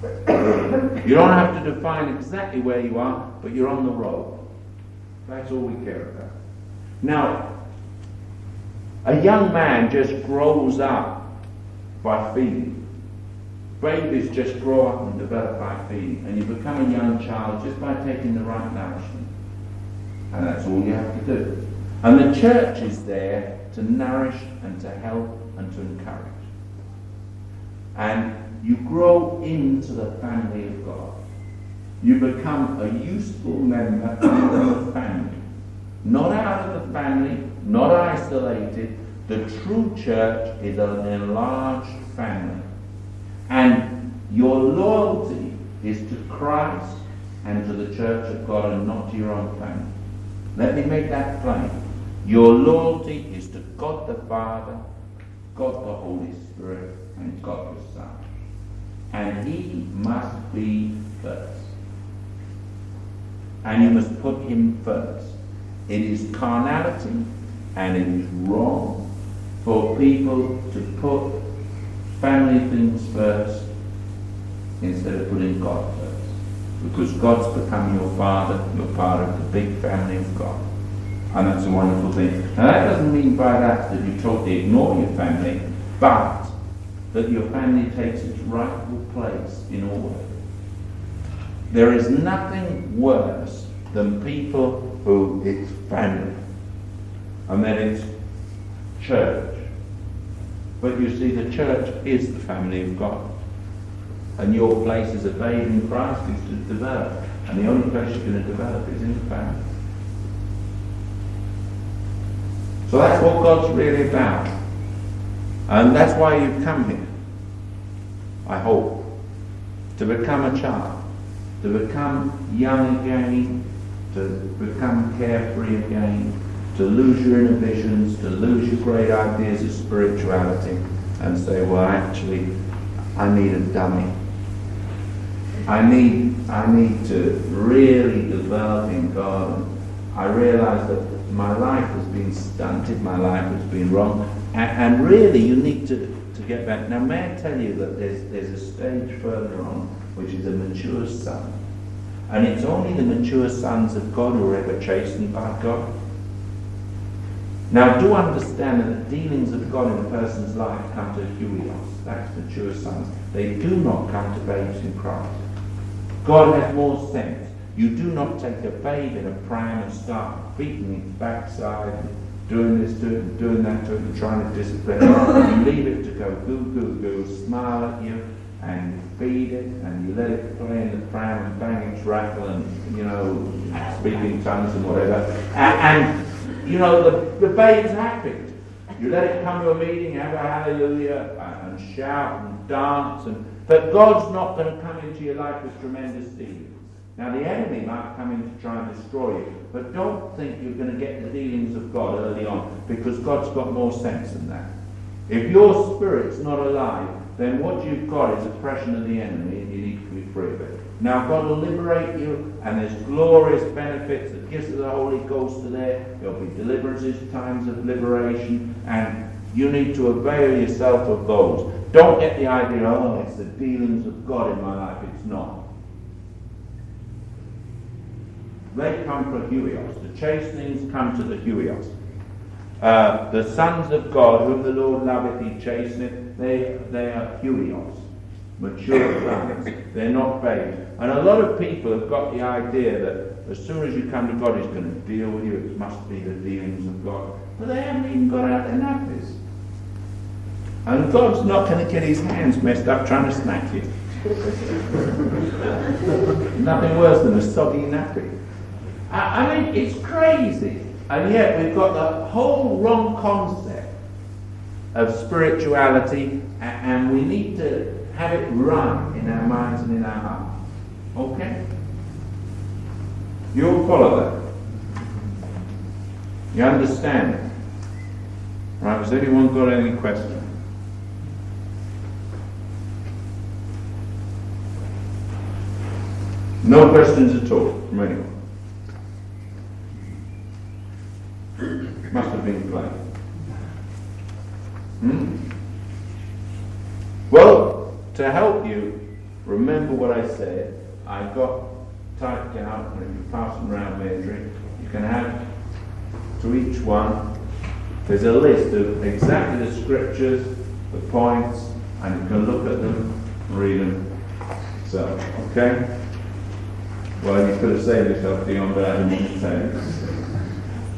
You don't have to define exactly where you are, but you're on the road. That's all we care about. Now, a young man just grows up by feeding. Babies just grow up and develop by feeding. And you become a young child just by taking the right nourishment. Uh, and that's all you have to do. And the church is there to nourish and to help and to encourage. And you grow into the family of God. You become a useful member of the family. Not out of the family, not isolated. The true church is an enlarged family. And your loyalty is to Christ and to the church of God and not to your own family. Let me make that plain. Your loyalty is to God the Father, God the Holy Spirit, and God the Son and he must be first. And you must put him first. It is carnality and it is wrong for people to put family things first instead of putting God first. Because God's become your father, you're part of the big family of God. And that's a wonderful thing. Now that doesn't mean by that that you totally ignore your family, but that your family takes its rightful place in order. There is nothing worse than people who it's family, and then it's church. But you see, the church is the family of God. And your place as a babe in Christ is to develop. And the only place you're going to develop is in the family. So that's what God's really about. And that's why you've come here. I hope. To become a child. To become young again. To become carefree again. To lose your inhibitions. To lose your great ideas of spirituality. And say, well, actually, I need a dummy. I need, I need to really develop in God. I realize that my life has been stunted, my life has been wrong, and, and, really you need to, to get back. Now, may I tell you that there's, there's a stage further on which is a mature son. And it's only the mature sons of God who are ever chastened by God. Now, do understand that the dealings of God in a person's life come to huios, that's mature sons. They do not come to babes in Christ. God has more sense. You do not take a babe in a pram and start beating its backside, doing this it, doing that trying to discipline it. you leave it to go goo goo goo, smile at you, and feed it, and you let it play in the pram and bang its rattle and, you know, speak in tongues and whatever. And, and you know, the, the babe's happy. You let it come to a meeting, have a hallelujah, and shout and dance, and but God's not going to come into your life with tremendous dealings. Now, the enemy might come in to try and destroy you, but don't think you're going to get the dealings of God early on, because God's got more sense than that. If your spirit's not alive, then what you've got is oppression of the enemy, and you need to be free of it. Now, God will liberate you, and there's glorious benefits. The gifts of the Holy Ghost are there. There'll be deliverances, times of liberation, and you need to avail yourself of those. Don't get the idea, oh, it's the dealings of God in my life. It's not. They come from Huios. The chastenings come to the Huios. Uh, the sons of God, whom the Lord loveth, he chasteneth, they, they are Huios, mature sons. They're not babes. And a lot of people have got the idea that as soon as you come to God, he's going to deal with you. It must be the dealings of God. But they haven't even got out their nappies. And God's not going to get his hands messed up trying to smack you. Nothing worse than a soggy nappy. I, I mean, it's crazy. And yet we've got the whole wrong concept of spirituality, and we need to have it run in our minds and in our hearts. Okay? You'll follow that. You understand? Right, has anyone got any questions? No questions at all from anyone. Must have been played. Hmm? Well, to help you remember what I said, I've got typed out, and if you pass them around Mary, you can have to each one, there's a list of exactly the scriptures, the points, and you can look at them, read them. So, okay? Well, you could have saved yourself beyond that, say.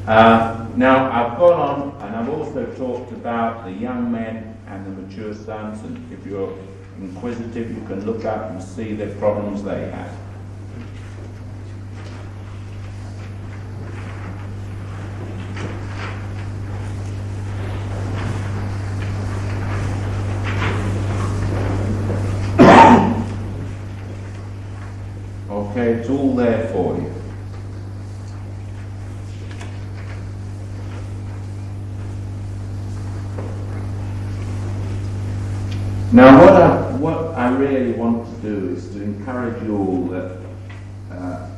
Uh, now, I've gone on and I've also talked about the young men and the mature sons, and if you're inquisitive, you can look up and see the problems they have. okay, it's all there for you. Now, what I, what I really want to do is to encourage you all that uh,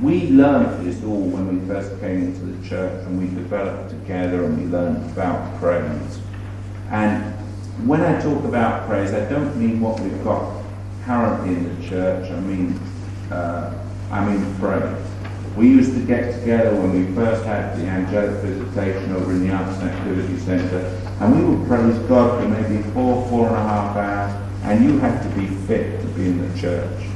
we learned this all when we first came into the church and we developed together and we learned about praise. And when I talk about praise, I don't mean what we've got currently in the church. I mean, uh, I mean praise. We used to get together when we first had the angelic visitation over in the Arts and Activity Centre, and we would praise God for maybe four, four and a half hours, and you had to be fit to be in the church.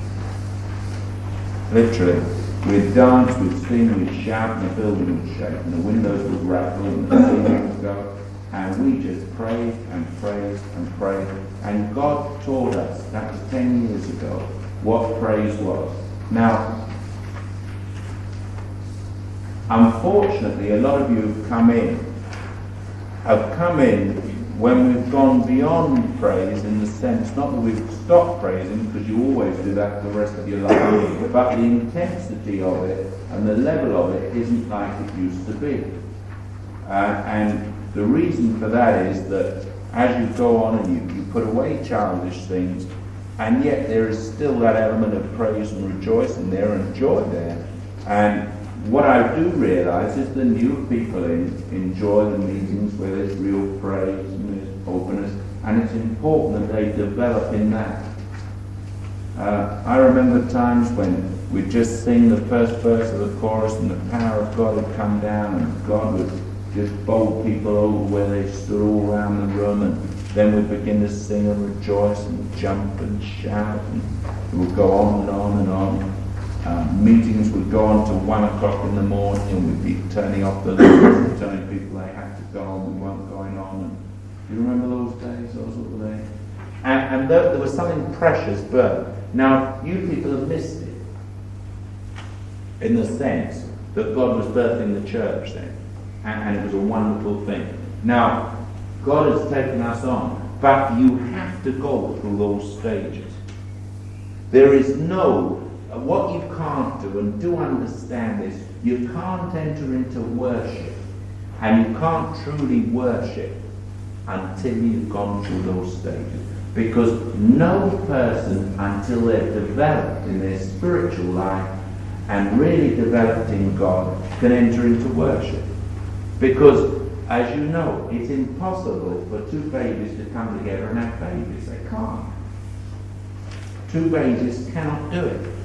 Literally. We'd dance, we'd sing, we'd shout, and the building would shake, and the windows would rattle, and the ceiling would go. And we just prayed and prayed and prayed. And God taught us, that was 10 years ago, what praise was. Now, unfortunately, a lot of you have come in, have come in when we've gone beyond praise in the sense, not that we've stopped praising, because you always do that for the rest of your life, but the intensity of it and the level of it isn't like it used to be. Uh, and the reason for that is that as you go on and you, you put away childish things, and yet there is still that element of praise and rejoicing there and joy there. And what I do realize is the new people in, enjoy the meetings where there's real praise and there's openness, and it's important that they develop in that. Uh, I remember times when we'd just sing the first verse of the chorus and the power of God would come down and God would just bowl people over where they stood all around the room and then we'd begin to sing and rejoice and jump and shout and it would go on and on and on. Uh, meetings would go on till one o'clock in the morning and we'd be turning off the lights and telling people they had to go on, we weren't going on. And, you remember those days? Those were the days. And, and there, there was something precious but Now, you people have missed it in the sense that God was birthing the church then. And, and it was a wonderful thing. Now, God has taken us on, but you have to go through those stages. There is no, what you can't do, and do understand this, you can't enter into worship, and you can't truly worship until you've gone through those stages. Because no person, until they're developed in their spiritual life and really developed in God, can enter into worship. Because, as you know, it's impossible for two babies to come together and have babies. They can't. Two babies cannot do it.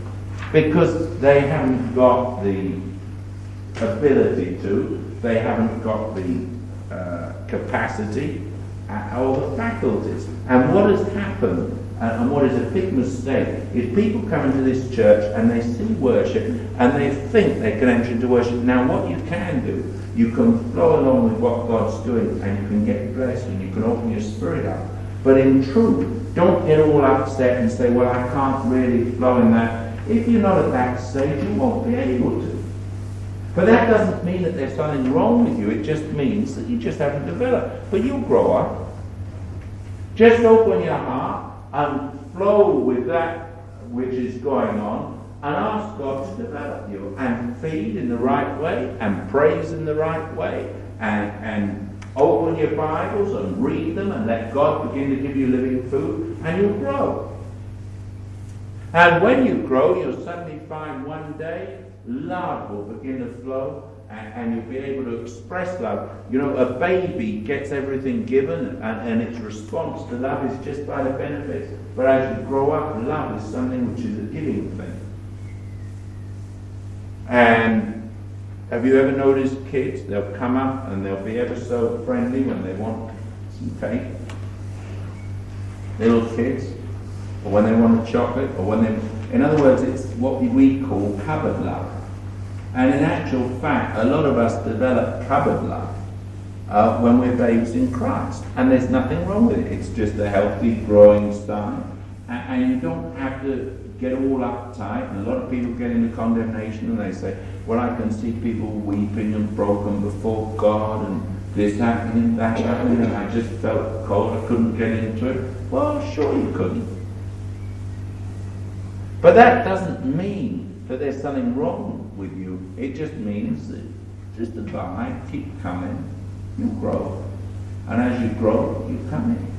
Because they haven't got the ability to, they haven't got the uh, capacity or the faculties. And what has happened, uh, and what is a big mistake, is people come into this church and they see worship and they think they can enter into worship. Now, what you can do, you can flow along with what God's doing and you can get blessed and you can open your spirit up. But in truth, don't get all upset and say, well, I can't really flow in that. If you're not at that stage, you won't be able to. But that doesn't mean that there's something wrong with you. It just means that you just haven't developed. But you'll grow up. Just open your heart and flow with that which is going on and ask God to develop you and feed in the right way and praise in the right way and, and open your Bibles and read them and let God begin to give you living food and you'll grow. And when you grow, you'll suddenly find one day love will begin to flow and, and, you'll be able to express love. You know, a baby gets everything given and, and its response to love is just by the benefits. But as you grow up, love is something which is a giving thing. And have you ever noticed kids? They'll come up and they'll be ever so friendly when they want some cake. Little kids. Or when they want chocolate. Or when they... In other words, it's what we call cupboard love. And in actual fact, a lot of us develop cupboard love uh, when we're babes in Christ. And there's nothing wrong with it. It's just a healthy, growing style. And, and you don't have to get all uptight. And a lot of people get into condemnation and they say, well, I can see people weeping and broken before God and this happening, that happening, and I just felt cold. I couldn't get into it. Well, sure you couldn't. But that doesn't mean that there's something wrong with you. It just means that just abide, keep coming, you grow. And as you grow, you come in.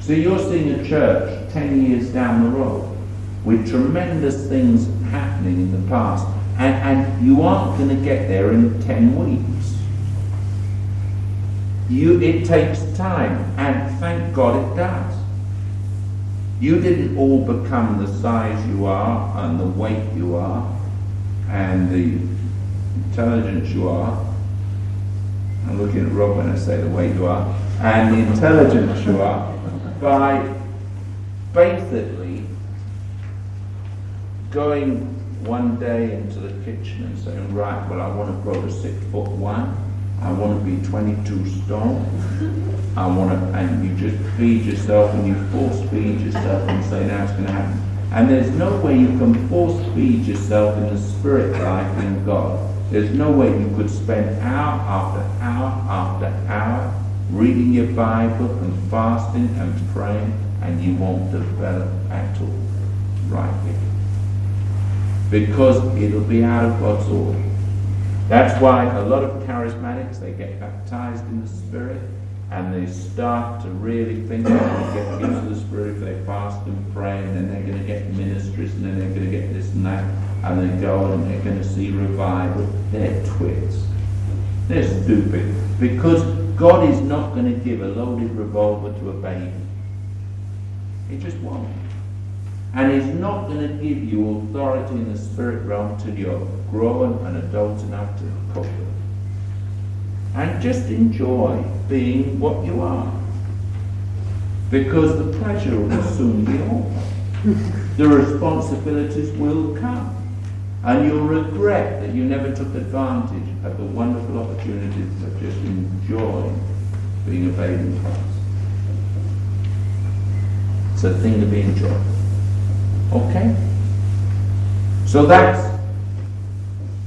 So you're seeing a church 10 years down the road with tremendous things happening in the past. And, and you aren't going to get there in 10 weeks. You, it takes time, and thank God it does. You didn't all become the size you are and the weight you are and the intelligence you are. I'm looking at Rob when I say the weight you are and the intelligence you are by basically going one day into the kitchen and saying, right, well, I want to grow to six foot one. I want to be 22 stone. I want to, and you just feed yourself and you force feed yourself and say, now it's going to happen. And there's no way you can force feed yourself in the spirit life in God. There's no way you could spend hour after hour after hour reading your Bible and fasting and praying and you won't develop at all right rightly. Because it'll be out of God's order. That's why a lot of charismatics, they get baptized in the Spirit and they start to really think they're going to get gifts of the Spirit if they fast and pray and then they're going to get ministries and then they're going to get this and that and they go and they're going to see revival. They're twits. They're stupid. Because God is not going to give a loaded revolver to a baby. He just won't. And he's not going to give you authority in the spirit realm till you're grown and adult enough to cope. And just enjoy being what you are. Because the pleasure will soon be over. The responsibilities will come. And you'll regret that you never took advantage of the wonderful opportunities of just enjoying being a baby in Christ. It's a thing to be enjoyed. Okay? So that's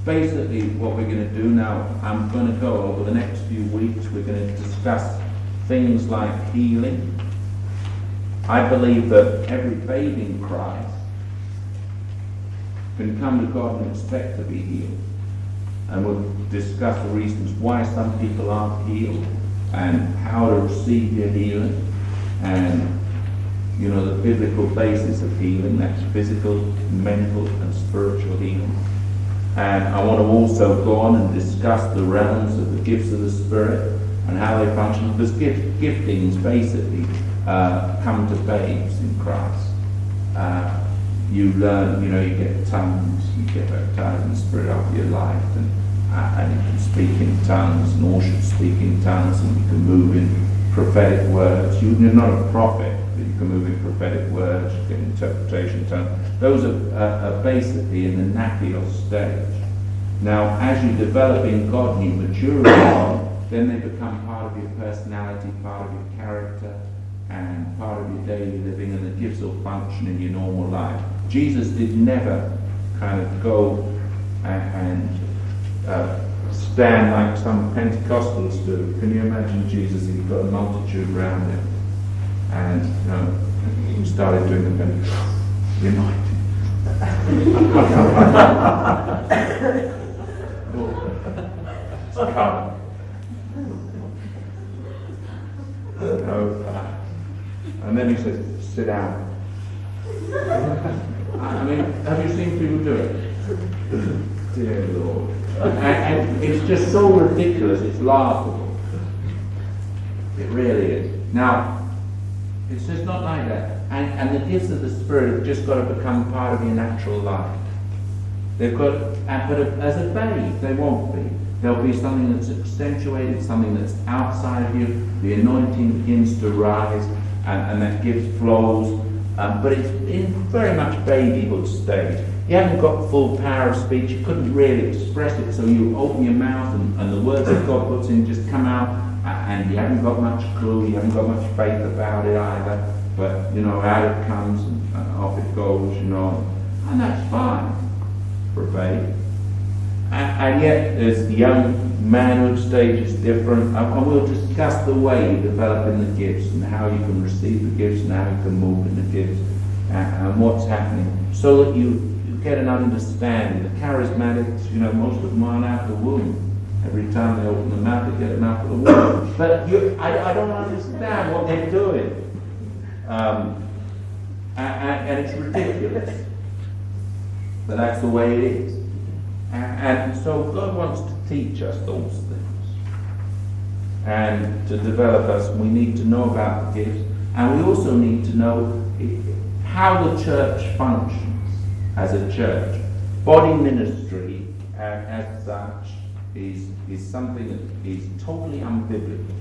basically what we're going to do now. I'm going to go over the next few weeks, we're going to discuss things like healing. I believe that every babe in Christ can come to God and expect to be healed. And we'll discuss the reasons why some people aren't healed and how to receive your healing and you know the biblical basis of healing that's physical mental and spiritual healing and I want to also go on and discuss the realms of the gifts of the Spirit and how they function because gift, giftings basically uh, come to babes in Christ uh, you learn, you know, you get tongues, you get baptized in the Spirit after your life, and, uh, and you can speak in tongues, and all should speak in tongues, and you can move in prophetic words. You, are not a prophet, can move in prophetic words, you interpretation tongues. Those are, uh, are basically in the nepios stage. Now, as you develop in God and you mature in God, then they become part of your personality, part of your character, and part of your daily living, and the gifts will function in your normal life. Jesus did never kind of go and, and uh, stand like some Pentecostals do. Can you imagine Jesus? He's got a multitude around him, and you started doing the united. coming. No, and then he says, sit down. I mean, have you seen people do it? Dear Lord. And, and, it's just so ridiculous, it's laughable. It really is. Now, it's just not like that. And, and the gifts of the Spirit have just got to become part of your natural life. They've got, but as a babe, they won't be. There'll be something that's accentuated, something that's outside of you. The anointing begins to rise, and, and that gives flows um, but it's in very much babyhood stage. You haven't got full power of speech. You couldn't really express it, so you open your mouth and, and the words that God puts in just come out, Uh, and you haven't got much clue. You haven't got much faith about it either. But you know, out it comes and, and off it goes. You know, and that's fine for faith. And, and yet, as the young manhood stage is different, and we'll discuss the way you develop in the gifts and how you can receive the gifts and how you can move in the gifts and, and what's happening, so that you, you get an understanding. The charismatics, you know, most of them aren't out of the womb. Every time they open the mouth, they get them out of the womb. But you, I, I don't understand what they're doing. Um, and, and it's ridiculous. But that's the way it is. And, so God wants to teach us those things. And to develop us, we need to know about the gifts. And we also need to know how the church functions as a church. Body ministry uh, as such is, is something that is totally unbiblical.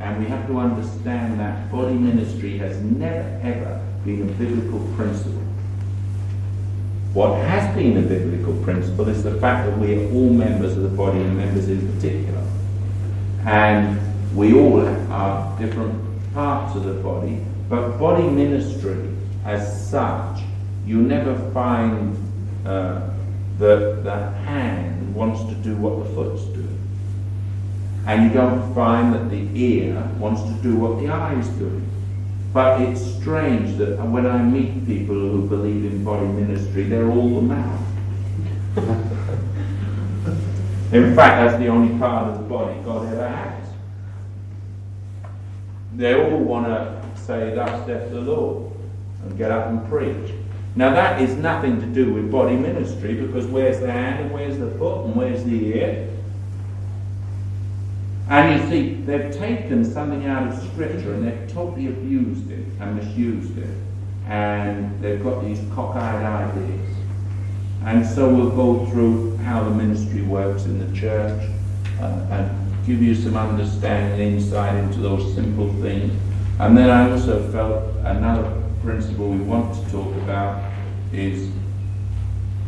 And we have to understand that body ministry has never ever been a biblical principle. What has been a biblical principle is the fact that we are all members of the body and members in particular. And we all are different parts of the body, but body ministry as such, you never find uh, that the hand wants to do what the foot's doing. And you don't find that the ear wants to do what the eye's doing. But it's strange that when I meet people who believe in body ministry, they're all the mouth. in fact, that's the only part of the body God ever has. They all want to say, Thus saith the Lord, and get up and preach. Now, that is nothing to do with body ministry because where's the hand and where's the foot and where's the ear? And you see, they've taken something out of Scripture and they've totally abused it and misused it. And they've got these cockeyed ideas. And so we'll go through how the ministry works in the church uh, and give you some understanding, insight into those simple things. And then I also felt another principle we want to talk about is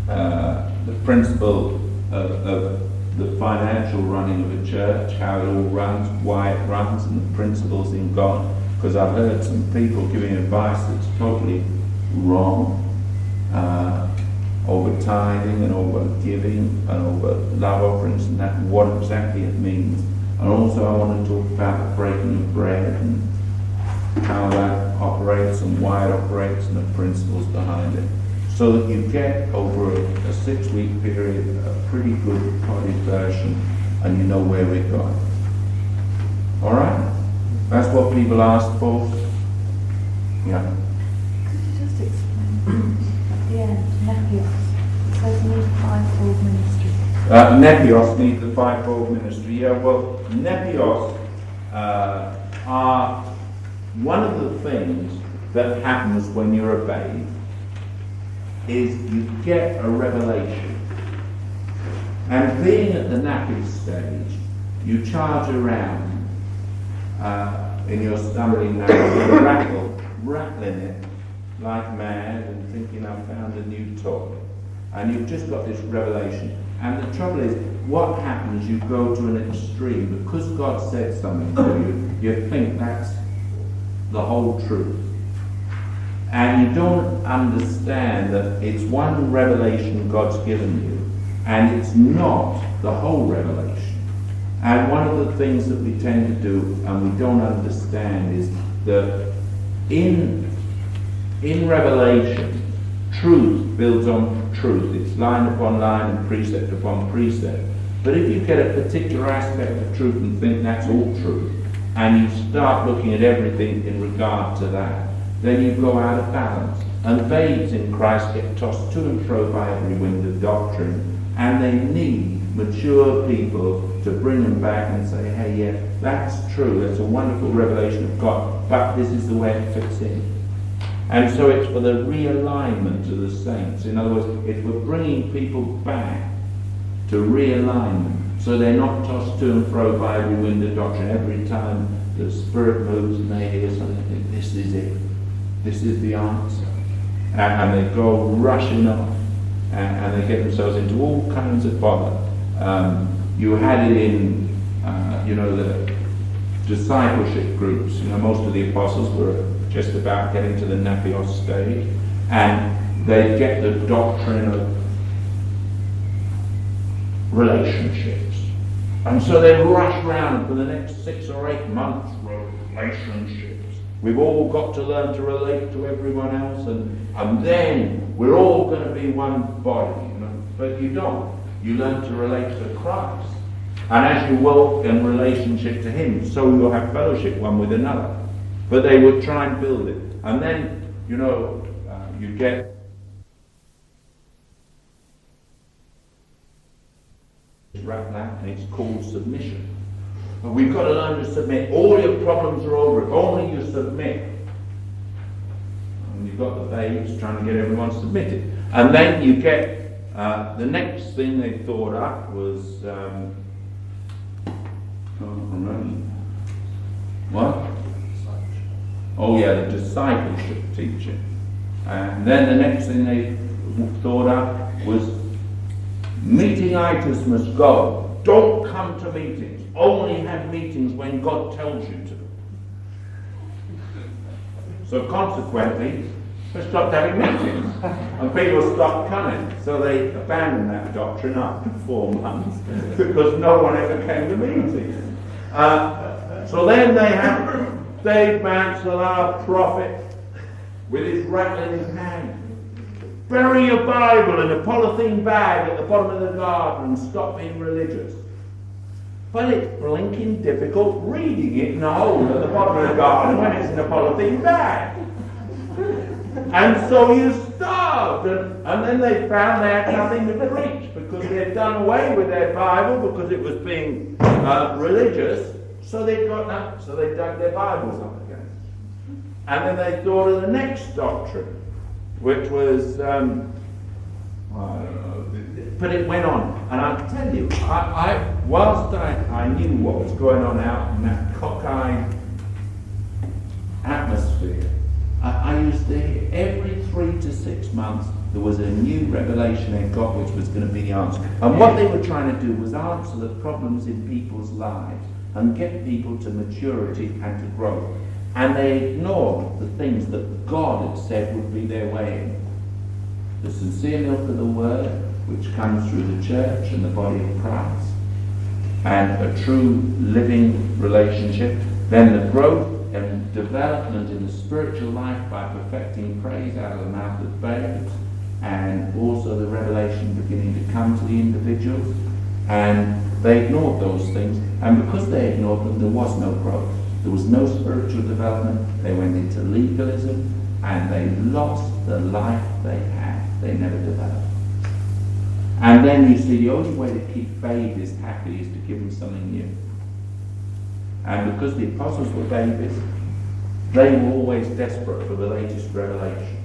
uh, the principle of, of the financial running of a church, how it all runs, why it runs, and the principles in God. Because I've heard some people giving advice that's totally wrong uh, over tithing and over giving and over love offerings and that, what exactly it means. And also, I want to talk about the breaking of bread and how that operates and why it operates and the principles behind it so that you get over a, six week period a pretty good body version and you know where we're going. All right? That's what people ask for. Yeah. Could you just explain at the end, Nepios? It says need fivefold ministry. Uh, Nepios need the fivefold ministry. Yeah, well, Nepios uh, are one of the things that happens when you're a babe is you get a revelation. And being at the nappy stage, you charge around uh, in your stumbling now, rattle, rattling it like mad and thinking I've found a new toy. And you've just got this revelation. And the trouble is, what happens, you go to an extreme. Because God said something to you, you think that's the whole truth and you don't understand that it's one revelation God's given you, and it's not the whole revelation. And one of the things that we tend to do and we don't understand is that in, in Revelation, truth builds on truth. It's line upon line and precept upon precept. But if you get a particular aspect of truth and think that's all truth, and you start looking at everything in regard to that, then you go out of balance. And babes in Christ get tossed to and fro by every wind of doctrine, and they need mature people to bring them back and say, hey, yeah, that's true, that's a wonderful revelation of God, but this is the way it fits in. And so it's for the realignment of the saints. In other words, it's for bringing people back to realignment so they're not tossed to and fro by every wind of doctrine. Every time the Spirit moves and they hear something, this is it. This is the answer. And, and they go rushing off and, and, they get themselves into all kinds of bother. Um, you had it in, uh, you know, the discipleship groups. You know, most of the apostles were just about getting to the Nepios stage, and they get the doctrine of relationships. And so they rush around for the next six or eight months, relationships We've all got to learn to relate to everyone else, and, and then we're all going to be one body. You know? But you don't. You learn to relate to Christ. And as you walk in relationship to Him, so you'll have fellowship one with another. But they would try and build it. And then, you know, uh, you get wrapped out, and it's called submission. But we've got to learn to submit. All your problems are over if only you submit. And you've got the babes trying to get everyone submitted. And then you get uh, the next thing they thought up was. Um, oh, what? Oh, yeah, the discipleship teaching. And then the next thing they thought up was meetingitis must go. Don't come to meetings. Only have meetings when God tells you to. So consequently, they stopped having meetings. And people stopped coming. So they abandoned that doctrine after four months because no one ever came to meetings. Uh, so then they have Dave Mansell, our prophet, with his rattle in his hand. Bury your Bible in a polythene bag at the bottom of the garden and stop being religious. But it's blinking difficult reading it in a hole at the bottom of the garden when it's in a polythene bag. And so you starved. And, and then they found they had nothing to preach because they'd done away with their Bible because it was being uh, religious. So they got that, so they dug their Bibles up again. And then they thought of the next doctrine which was, um, I don't know, but it went on. And I tell you, I, I whilst I, I knew what was going on out in that cockeyed atmosphere, I, I used to hear every three to six months there was a new revelation they got which was going to be the answer. And what they were trying to do was answer the problems in people's lives and get people to maturity and to growth and they ignored the things that God had said would be their way in. The sincere milk of the word, which comes through the church and the body of Christ, and a true living relationship, then the growth and development in the spiritual life by perfecting praise out of the mouth of babes, and also the revelation beginning to come to the individuals. And they ignored those things, and because they ignored them, there was no growth. There was no spiritual development. They went into legalism and they lost the life they had. They never developed. And then you see the only way to keep babies happy is to give them something new. And because the apostles were babies, they were always desperate for the latest revelation.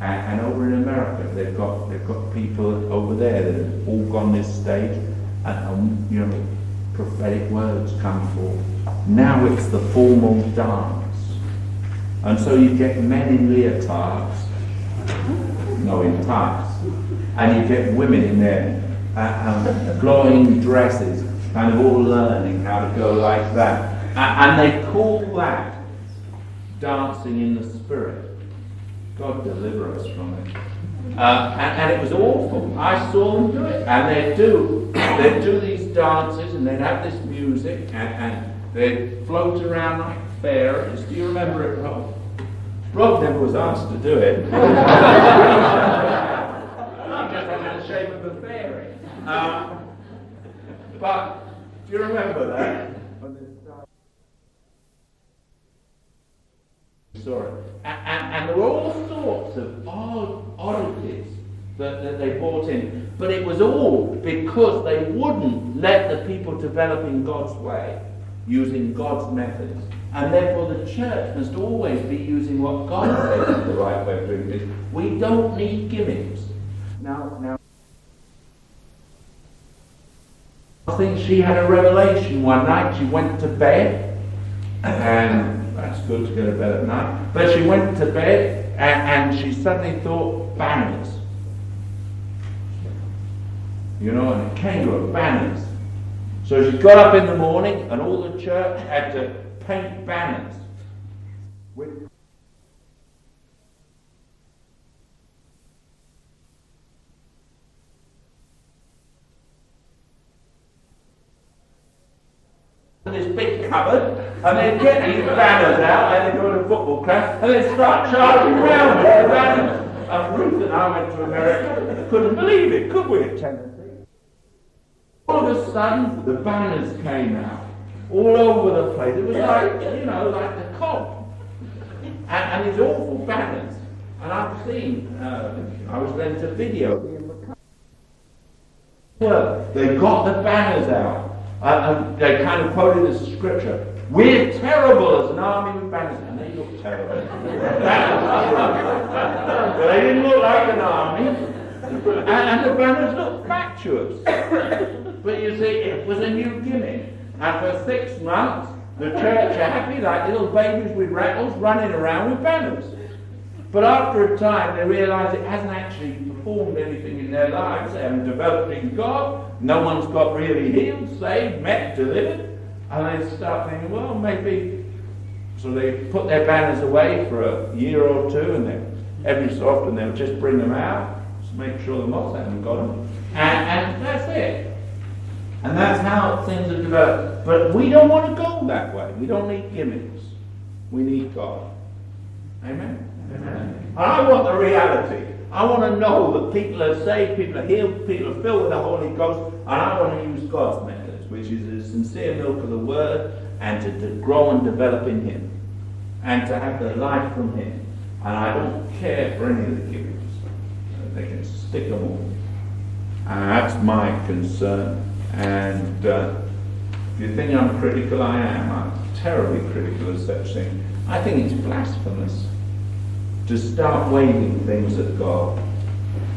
And, and, over in America, they've got they've got people over there that have all gone this stage, and, and you know, prophetic words come forth. Now it's the formal dance. And so you get men in leotards, no, in tights, and you get women in their uh, um, glowing dresses, kind of all learning how to go like that. And, and they call that dancing in the spirit. God deliver us from it. Uh, and, and, it was awful. I saw them do it. And they'd do, they'd do these dances and they'd have this music and, and they'd float around like fairies. Do you remember it, Rob? Rob never was asked to do it. he just had the shape of a Uh, but do you remember that? Sorry. And, and, and, there were all sorts of odd oddities that, that they brought in. But it was all because they wouldn't let the people develop in God's way, using God's methods. And therefore the church must always be using what God says is the right way of doing this. We don't need gimmicks. Now, now. I think she had a revelation one night. She went to bed, and that's good to go to bed at night. But she went to bed, and, and she suddenly thought banners. You know, and it came to banners. So she got up in the morning, and all the church had to paint banners with this big cupboard, and they'd get these banners out, and they'd go to football club, and they'd start charging around with the banners. And Ruth and I went to America, couldn't believe it, could we, Tennessee? All of a sudden, the banners came out all over the place. It was like, you know, like the cop. And, and these awful banners. And I've seen, uh, I was lent a video. Well, they got the banners out. And they kind of quoted this scripture. We're terrible as an army with banners. And they look terrible. but they didn't look like an army. And, and the banners looked fatuous. but you see, it was a new gimmick. And for six months, the church are happy like little babies with rattles running around with banners. But after a time, they realize it hasn't actually performed anything in their lives. They haven't developed in God. No one's got really healed, saved, met, delivered. And they start thinking, well, maybe. So they put their banners away for a year or two, and then every so often they'll just bring them out, to make sure the moths haven't got them. And, and that's it. And that's how things are developed. But we don't want to go that way. We don't need gimmicks. We need God. Amen. Amen. I want the reality. I want to know that people are saved, people are healed, people are filled with the Holy Ghost, and I want to use God's methods, which is the sincere milk of the Word, and to, to grow and develop in Him, and to have the life from Him. And I don't care for any of the givings. They can stick them all. And that's my concern. And uh, if you think I'm critical, I am. I'm terribly critical of such things. I think it's blasphemous to start waving things at God.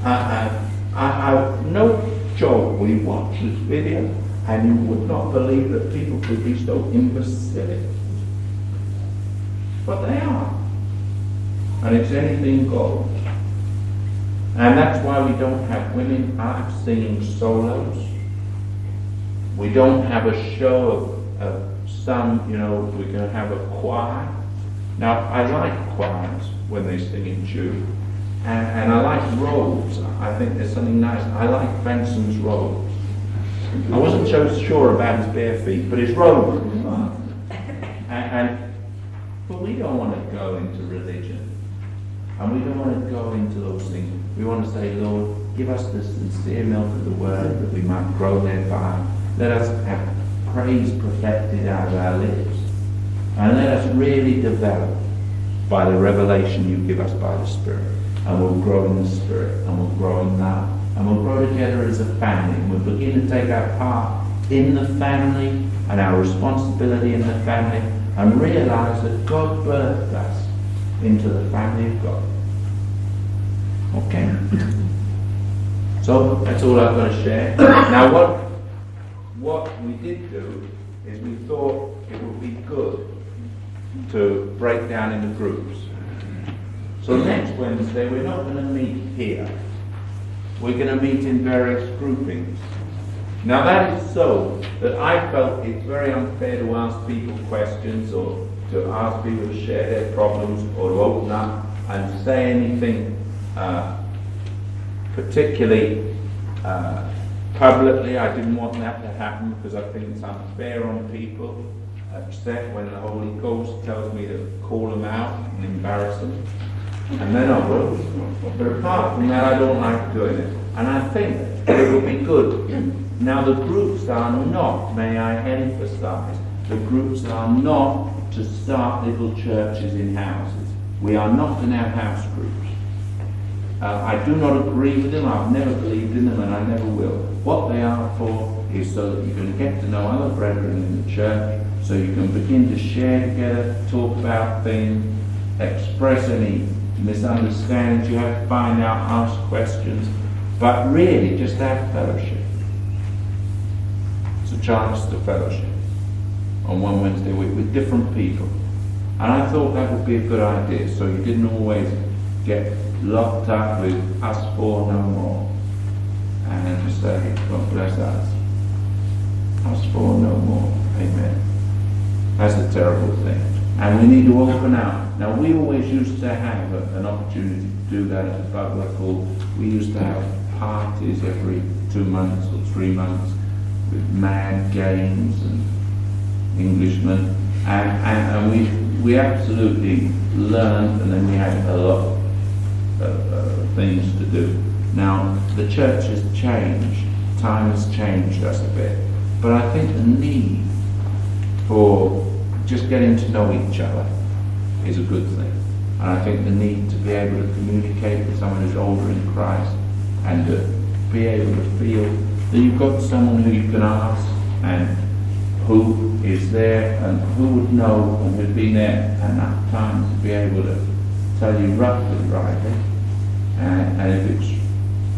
I, I, I, I, no joke, we watch this video and you would not believe that people could be so imbecilic. But they are. And it's anything goes. And that's why we don't have women up singing solos. We don't have a show of, of some, you know, we're going to have a choir. Now, I like choirs when they sing in tune. And, and I like robes. I think there's something nice. I like Benson's robes. I wasn't so sure about his bare feet, but his robe was. And, and, but we don't want to go into religion. And we don't want to go into those things. We want to say, Lord, give us the sincere milk of the word that we might grow thereby. Let us have praise perfected out of our lips. And let us really develop by the revelation you give us by the Spirit. And we'll grow in the Spirit, and we'll grow in that. And we'll grow together as a family. And we'll begin to take our part in the family and our responsibility in the family and realize that God birthed us into the family of God. Okay? So that's all I've got to share. Now what what we did do is we thought it would be good to break down into groups. So next Wednesday, we're not going to meet here. We're going to meet in various groupings. Now that is so that I felt it's very unfair to ask people questions or to ask people to share their problems or to open up and say anything uh, particularly uh, publicly. I didn't want that to happen because I think it's unfair on people upset when the Holy Ghost tells me to call them out and embarrass them. And then I will. But apart from that, I don't like doing it. And I think it will be good. Now, the groups are not, may I emphasize, the groups are not to start little churches in houses. We are not to have house groups. Uh, I do not agree with them. I've never believed in them, and I never will. What they are for is so that you can get to know other brethren in the church so you can begin to share together, talk about things, express any misunderstandings you have, to find out, ask questions, but really just have fellowship. It's a chance to fellowship on one Wednesday week with different people. And I thought that would be a good idea, so you didn't always get locked up with us four no more. And just say, God bless us. Four no more. Amen. That's a terrible thing. And we need to open out. Now, we always used to have a, an opportunity to do that at the Biblical. We used to have parties every two months or three months with mad games and Englishmen. And, and, and we, we absolutely learned, and then we had a lot of uh, things to do. Now, the church has changed. Time has changed us a bit. But I think the need for just getting to know each other is a good thing. And I think the need to be able to communicate with someone who's older in Christ and to be able to feel that you've got someone who you can ask and who is there and who would know and who's been there enough times to be able to tell you roughly rightly. And, and if it's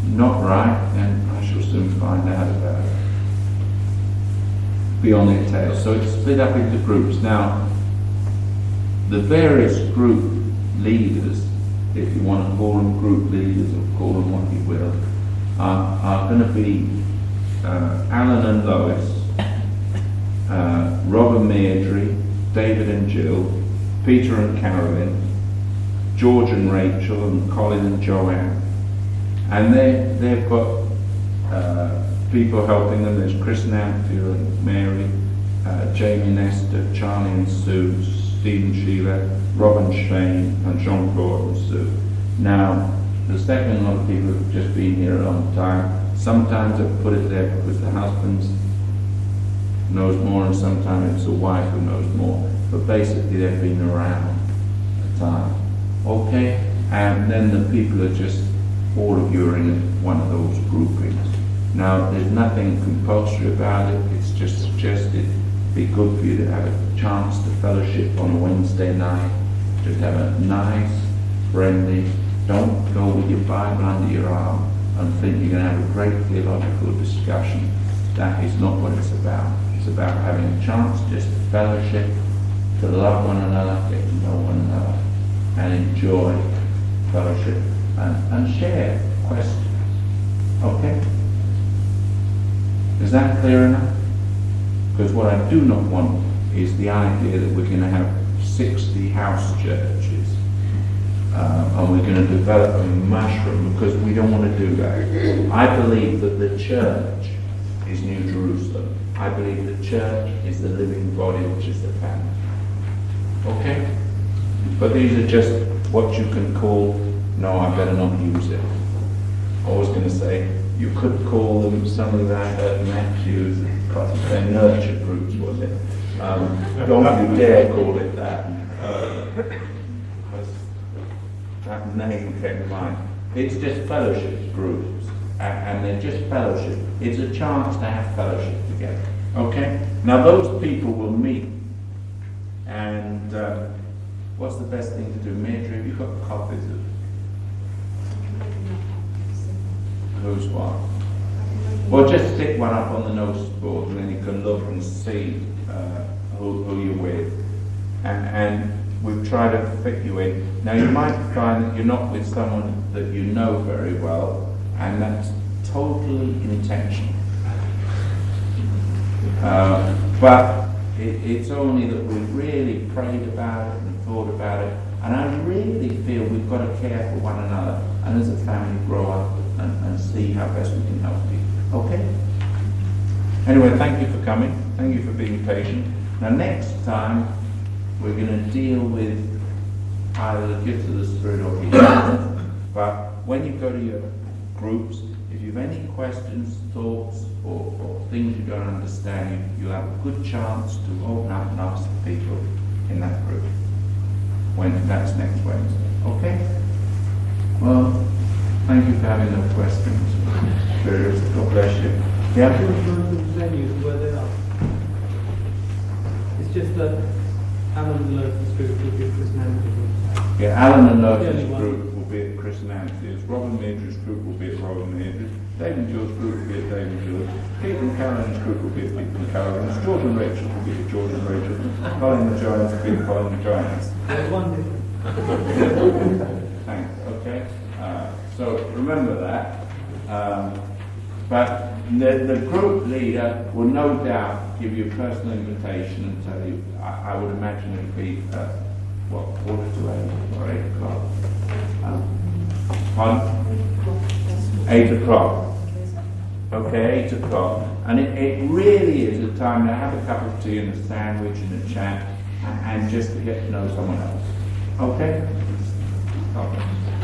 not right, then I shall soon find out about it. Be on their tail. So it's split up into groups. Now, the various group leaders, if you want to call them group leaders or call them what you will, are, are going to be uh, Alan and Lois, uh, Rob and David and Jill, Peter and Carolyn, George and Rachel, and Colin and Joanne. And they, they've got uh, people helping them. There's Chris Nampia and Mary, uh, Jamie Nestor, Charlie and Sue, Stephen Sheila, Robin Shane, and Jean Claude and Sue. Now, the second lot of people have just been here a long time. Sometimes I've put it there because the husband knows more, and sometimes it's the wife who knows more. But basically, they've been around a time. Okay? And then the people are just, all of you are in one of those groupings. Now, there's nothing compulsory about it, it's just suggested it'd be good for you to have a chance to fellowship on a Wednesday night, just have a nice, friendly, don't go with your Bible under your arm and think you're going to have a great theological discussion. That is not what it's about. It's about having a chance just to fellowship, to love one another, get to know one another, and enjoy fellowship and, and share questions. Okay? Is that clear enough? Because what I do not want is the idea that we're going to have 60 house churches uh, and we're going to develop a mushroom because we don't want to do that. I believe that the church is New Jerusalem. I believe the church is the living body, which is the family. Okay? But these are just what you can call, no, I better not use it. I was going to say, you could call them something like that Matthews, their nurture groups, was it? Um, don't you dare call it that. Uh, that name came to mind. It's just fellowship groups, and, and they're just fellowship. It's a chance to have fellowship together. Okay? Now, those people will meet, and uh, what's the best thing to do? Maitre, have you got copies of who's what? Well, just stick one up on the notice board, and then you can look and see uh, who, who you're with. And, and we've tried to fit you in. Now, you might find that you're not with someone that you know very well, and that's totally intentional. Uh, but it, it's only that we've really prayed about it and thought about it, and I really feel we've got to care for one another, and as a family grow up and, and see how best we can help you. Okay? Anyway, thank you for coming. Thank you for being patient. Now, next time, we're going to deal with either the gift of the Spirit or healing. but when you go to your groups, if you have any questions, thoughts, or, or things you don't understand, you, you have a good chance to open up and ask the people in that group. When that's next Wednesday. Okay? Well, thank you for having those questions. Various, God bless you. Yeah? venues where they are. It's just that Alan and Lotus group will be at Chris Nancy group. Yeah, Alan and Lotus only one. group will be at Chris Nancy's, Robin Major's group will be at Robin Major's, David George's group will be at David George, Pete and Carolyn's group will be at Pete and Carolyn's, George and Rachel will be at George and Rachel, Colin and Giants will be at Colin and Giants. There's one difference. So remember that. Um, but the, the group leader will no doubt give you a personal invitation and tell you, I, I would imagine it would be, uh, what, quarter to eight or eight o'clock? Um? Eight o'clock. Okay, eight o'clock. And it, it really is a time to have a cup of tea and a sandwich and a chat and, and just to get to know someone else. Okay? Okay.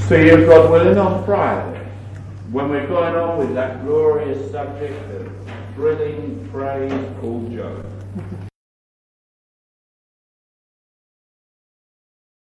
See you, God willing, on Friday, when we're going on with that glorious subject of thrilling praise called Job.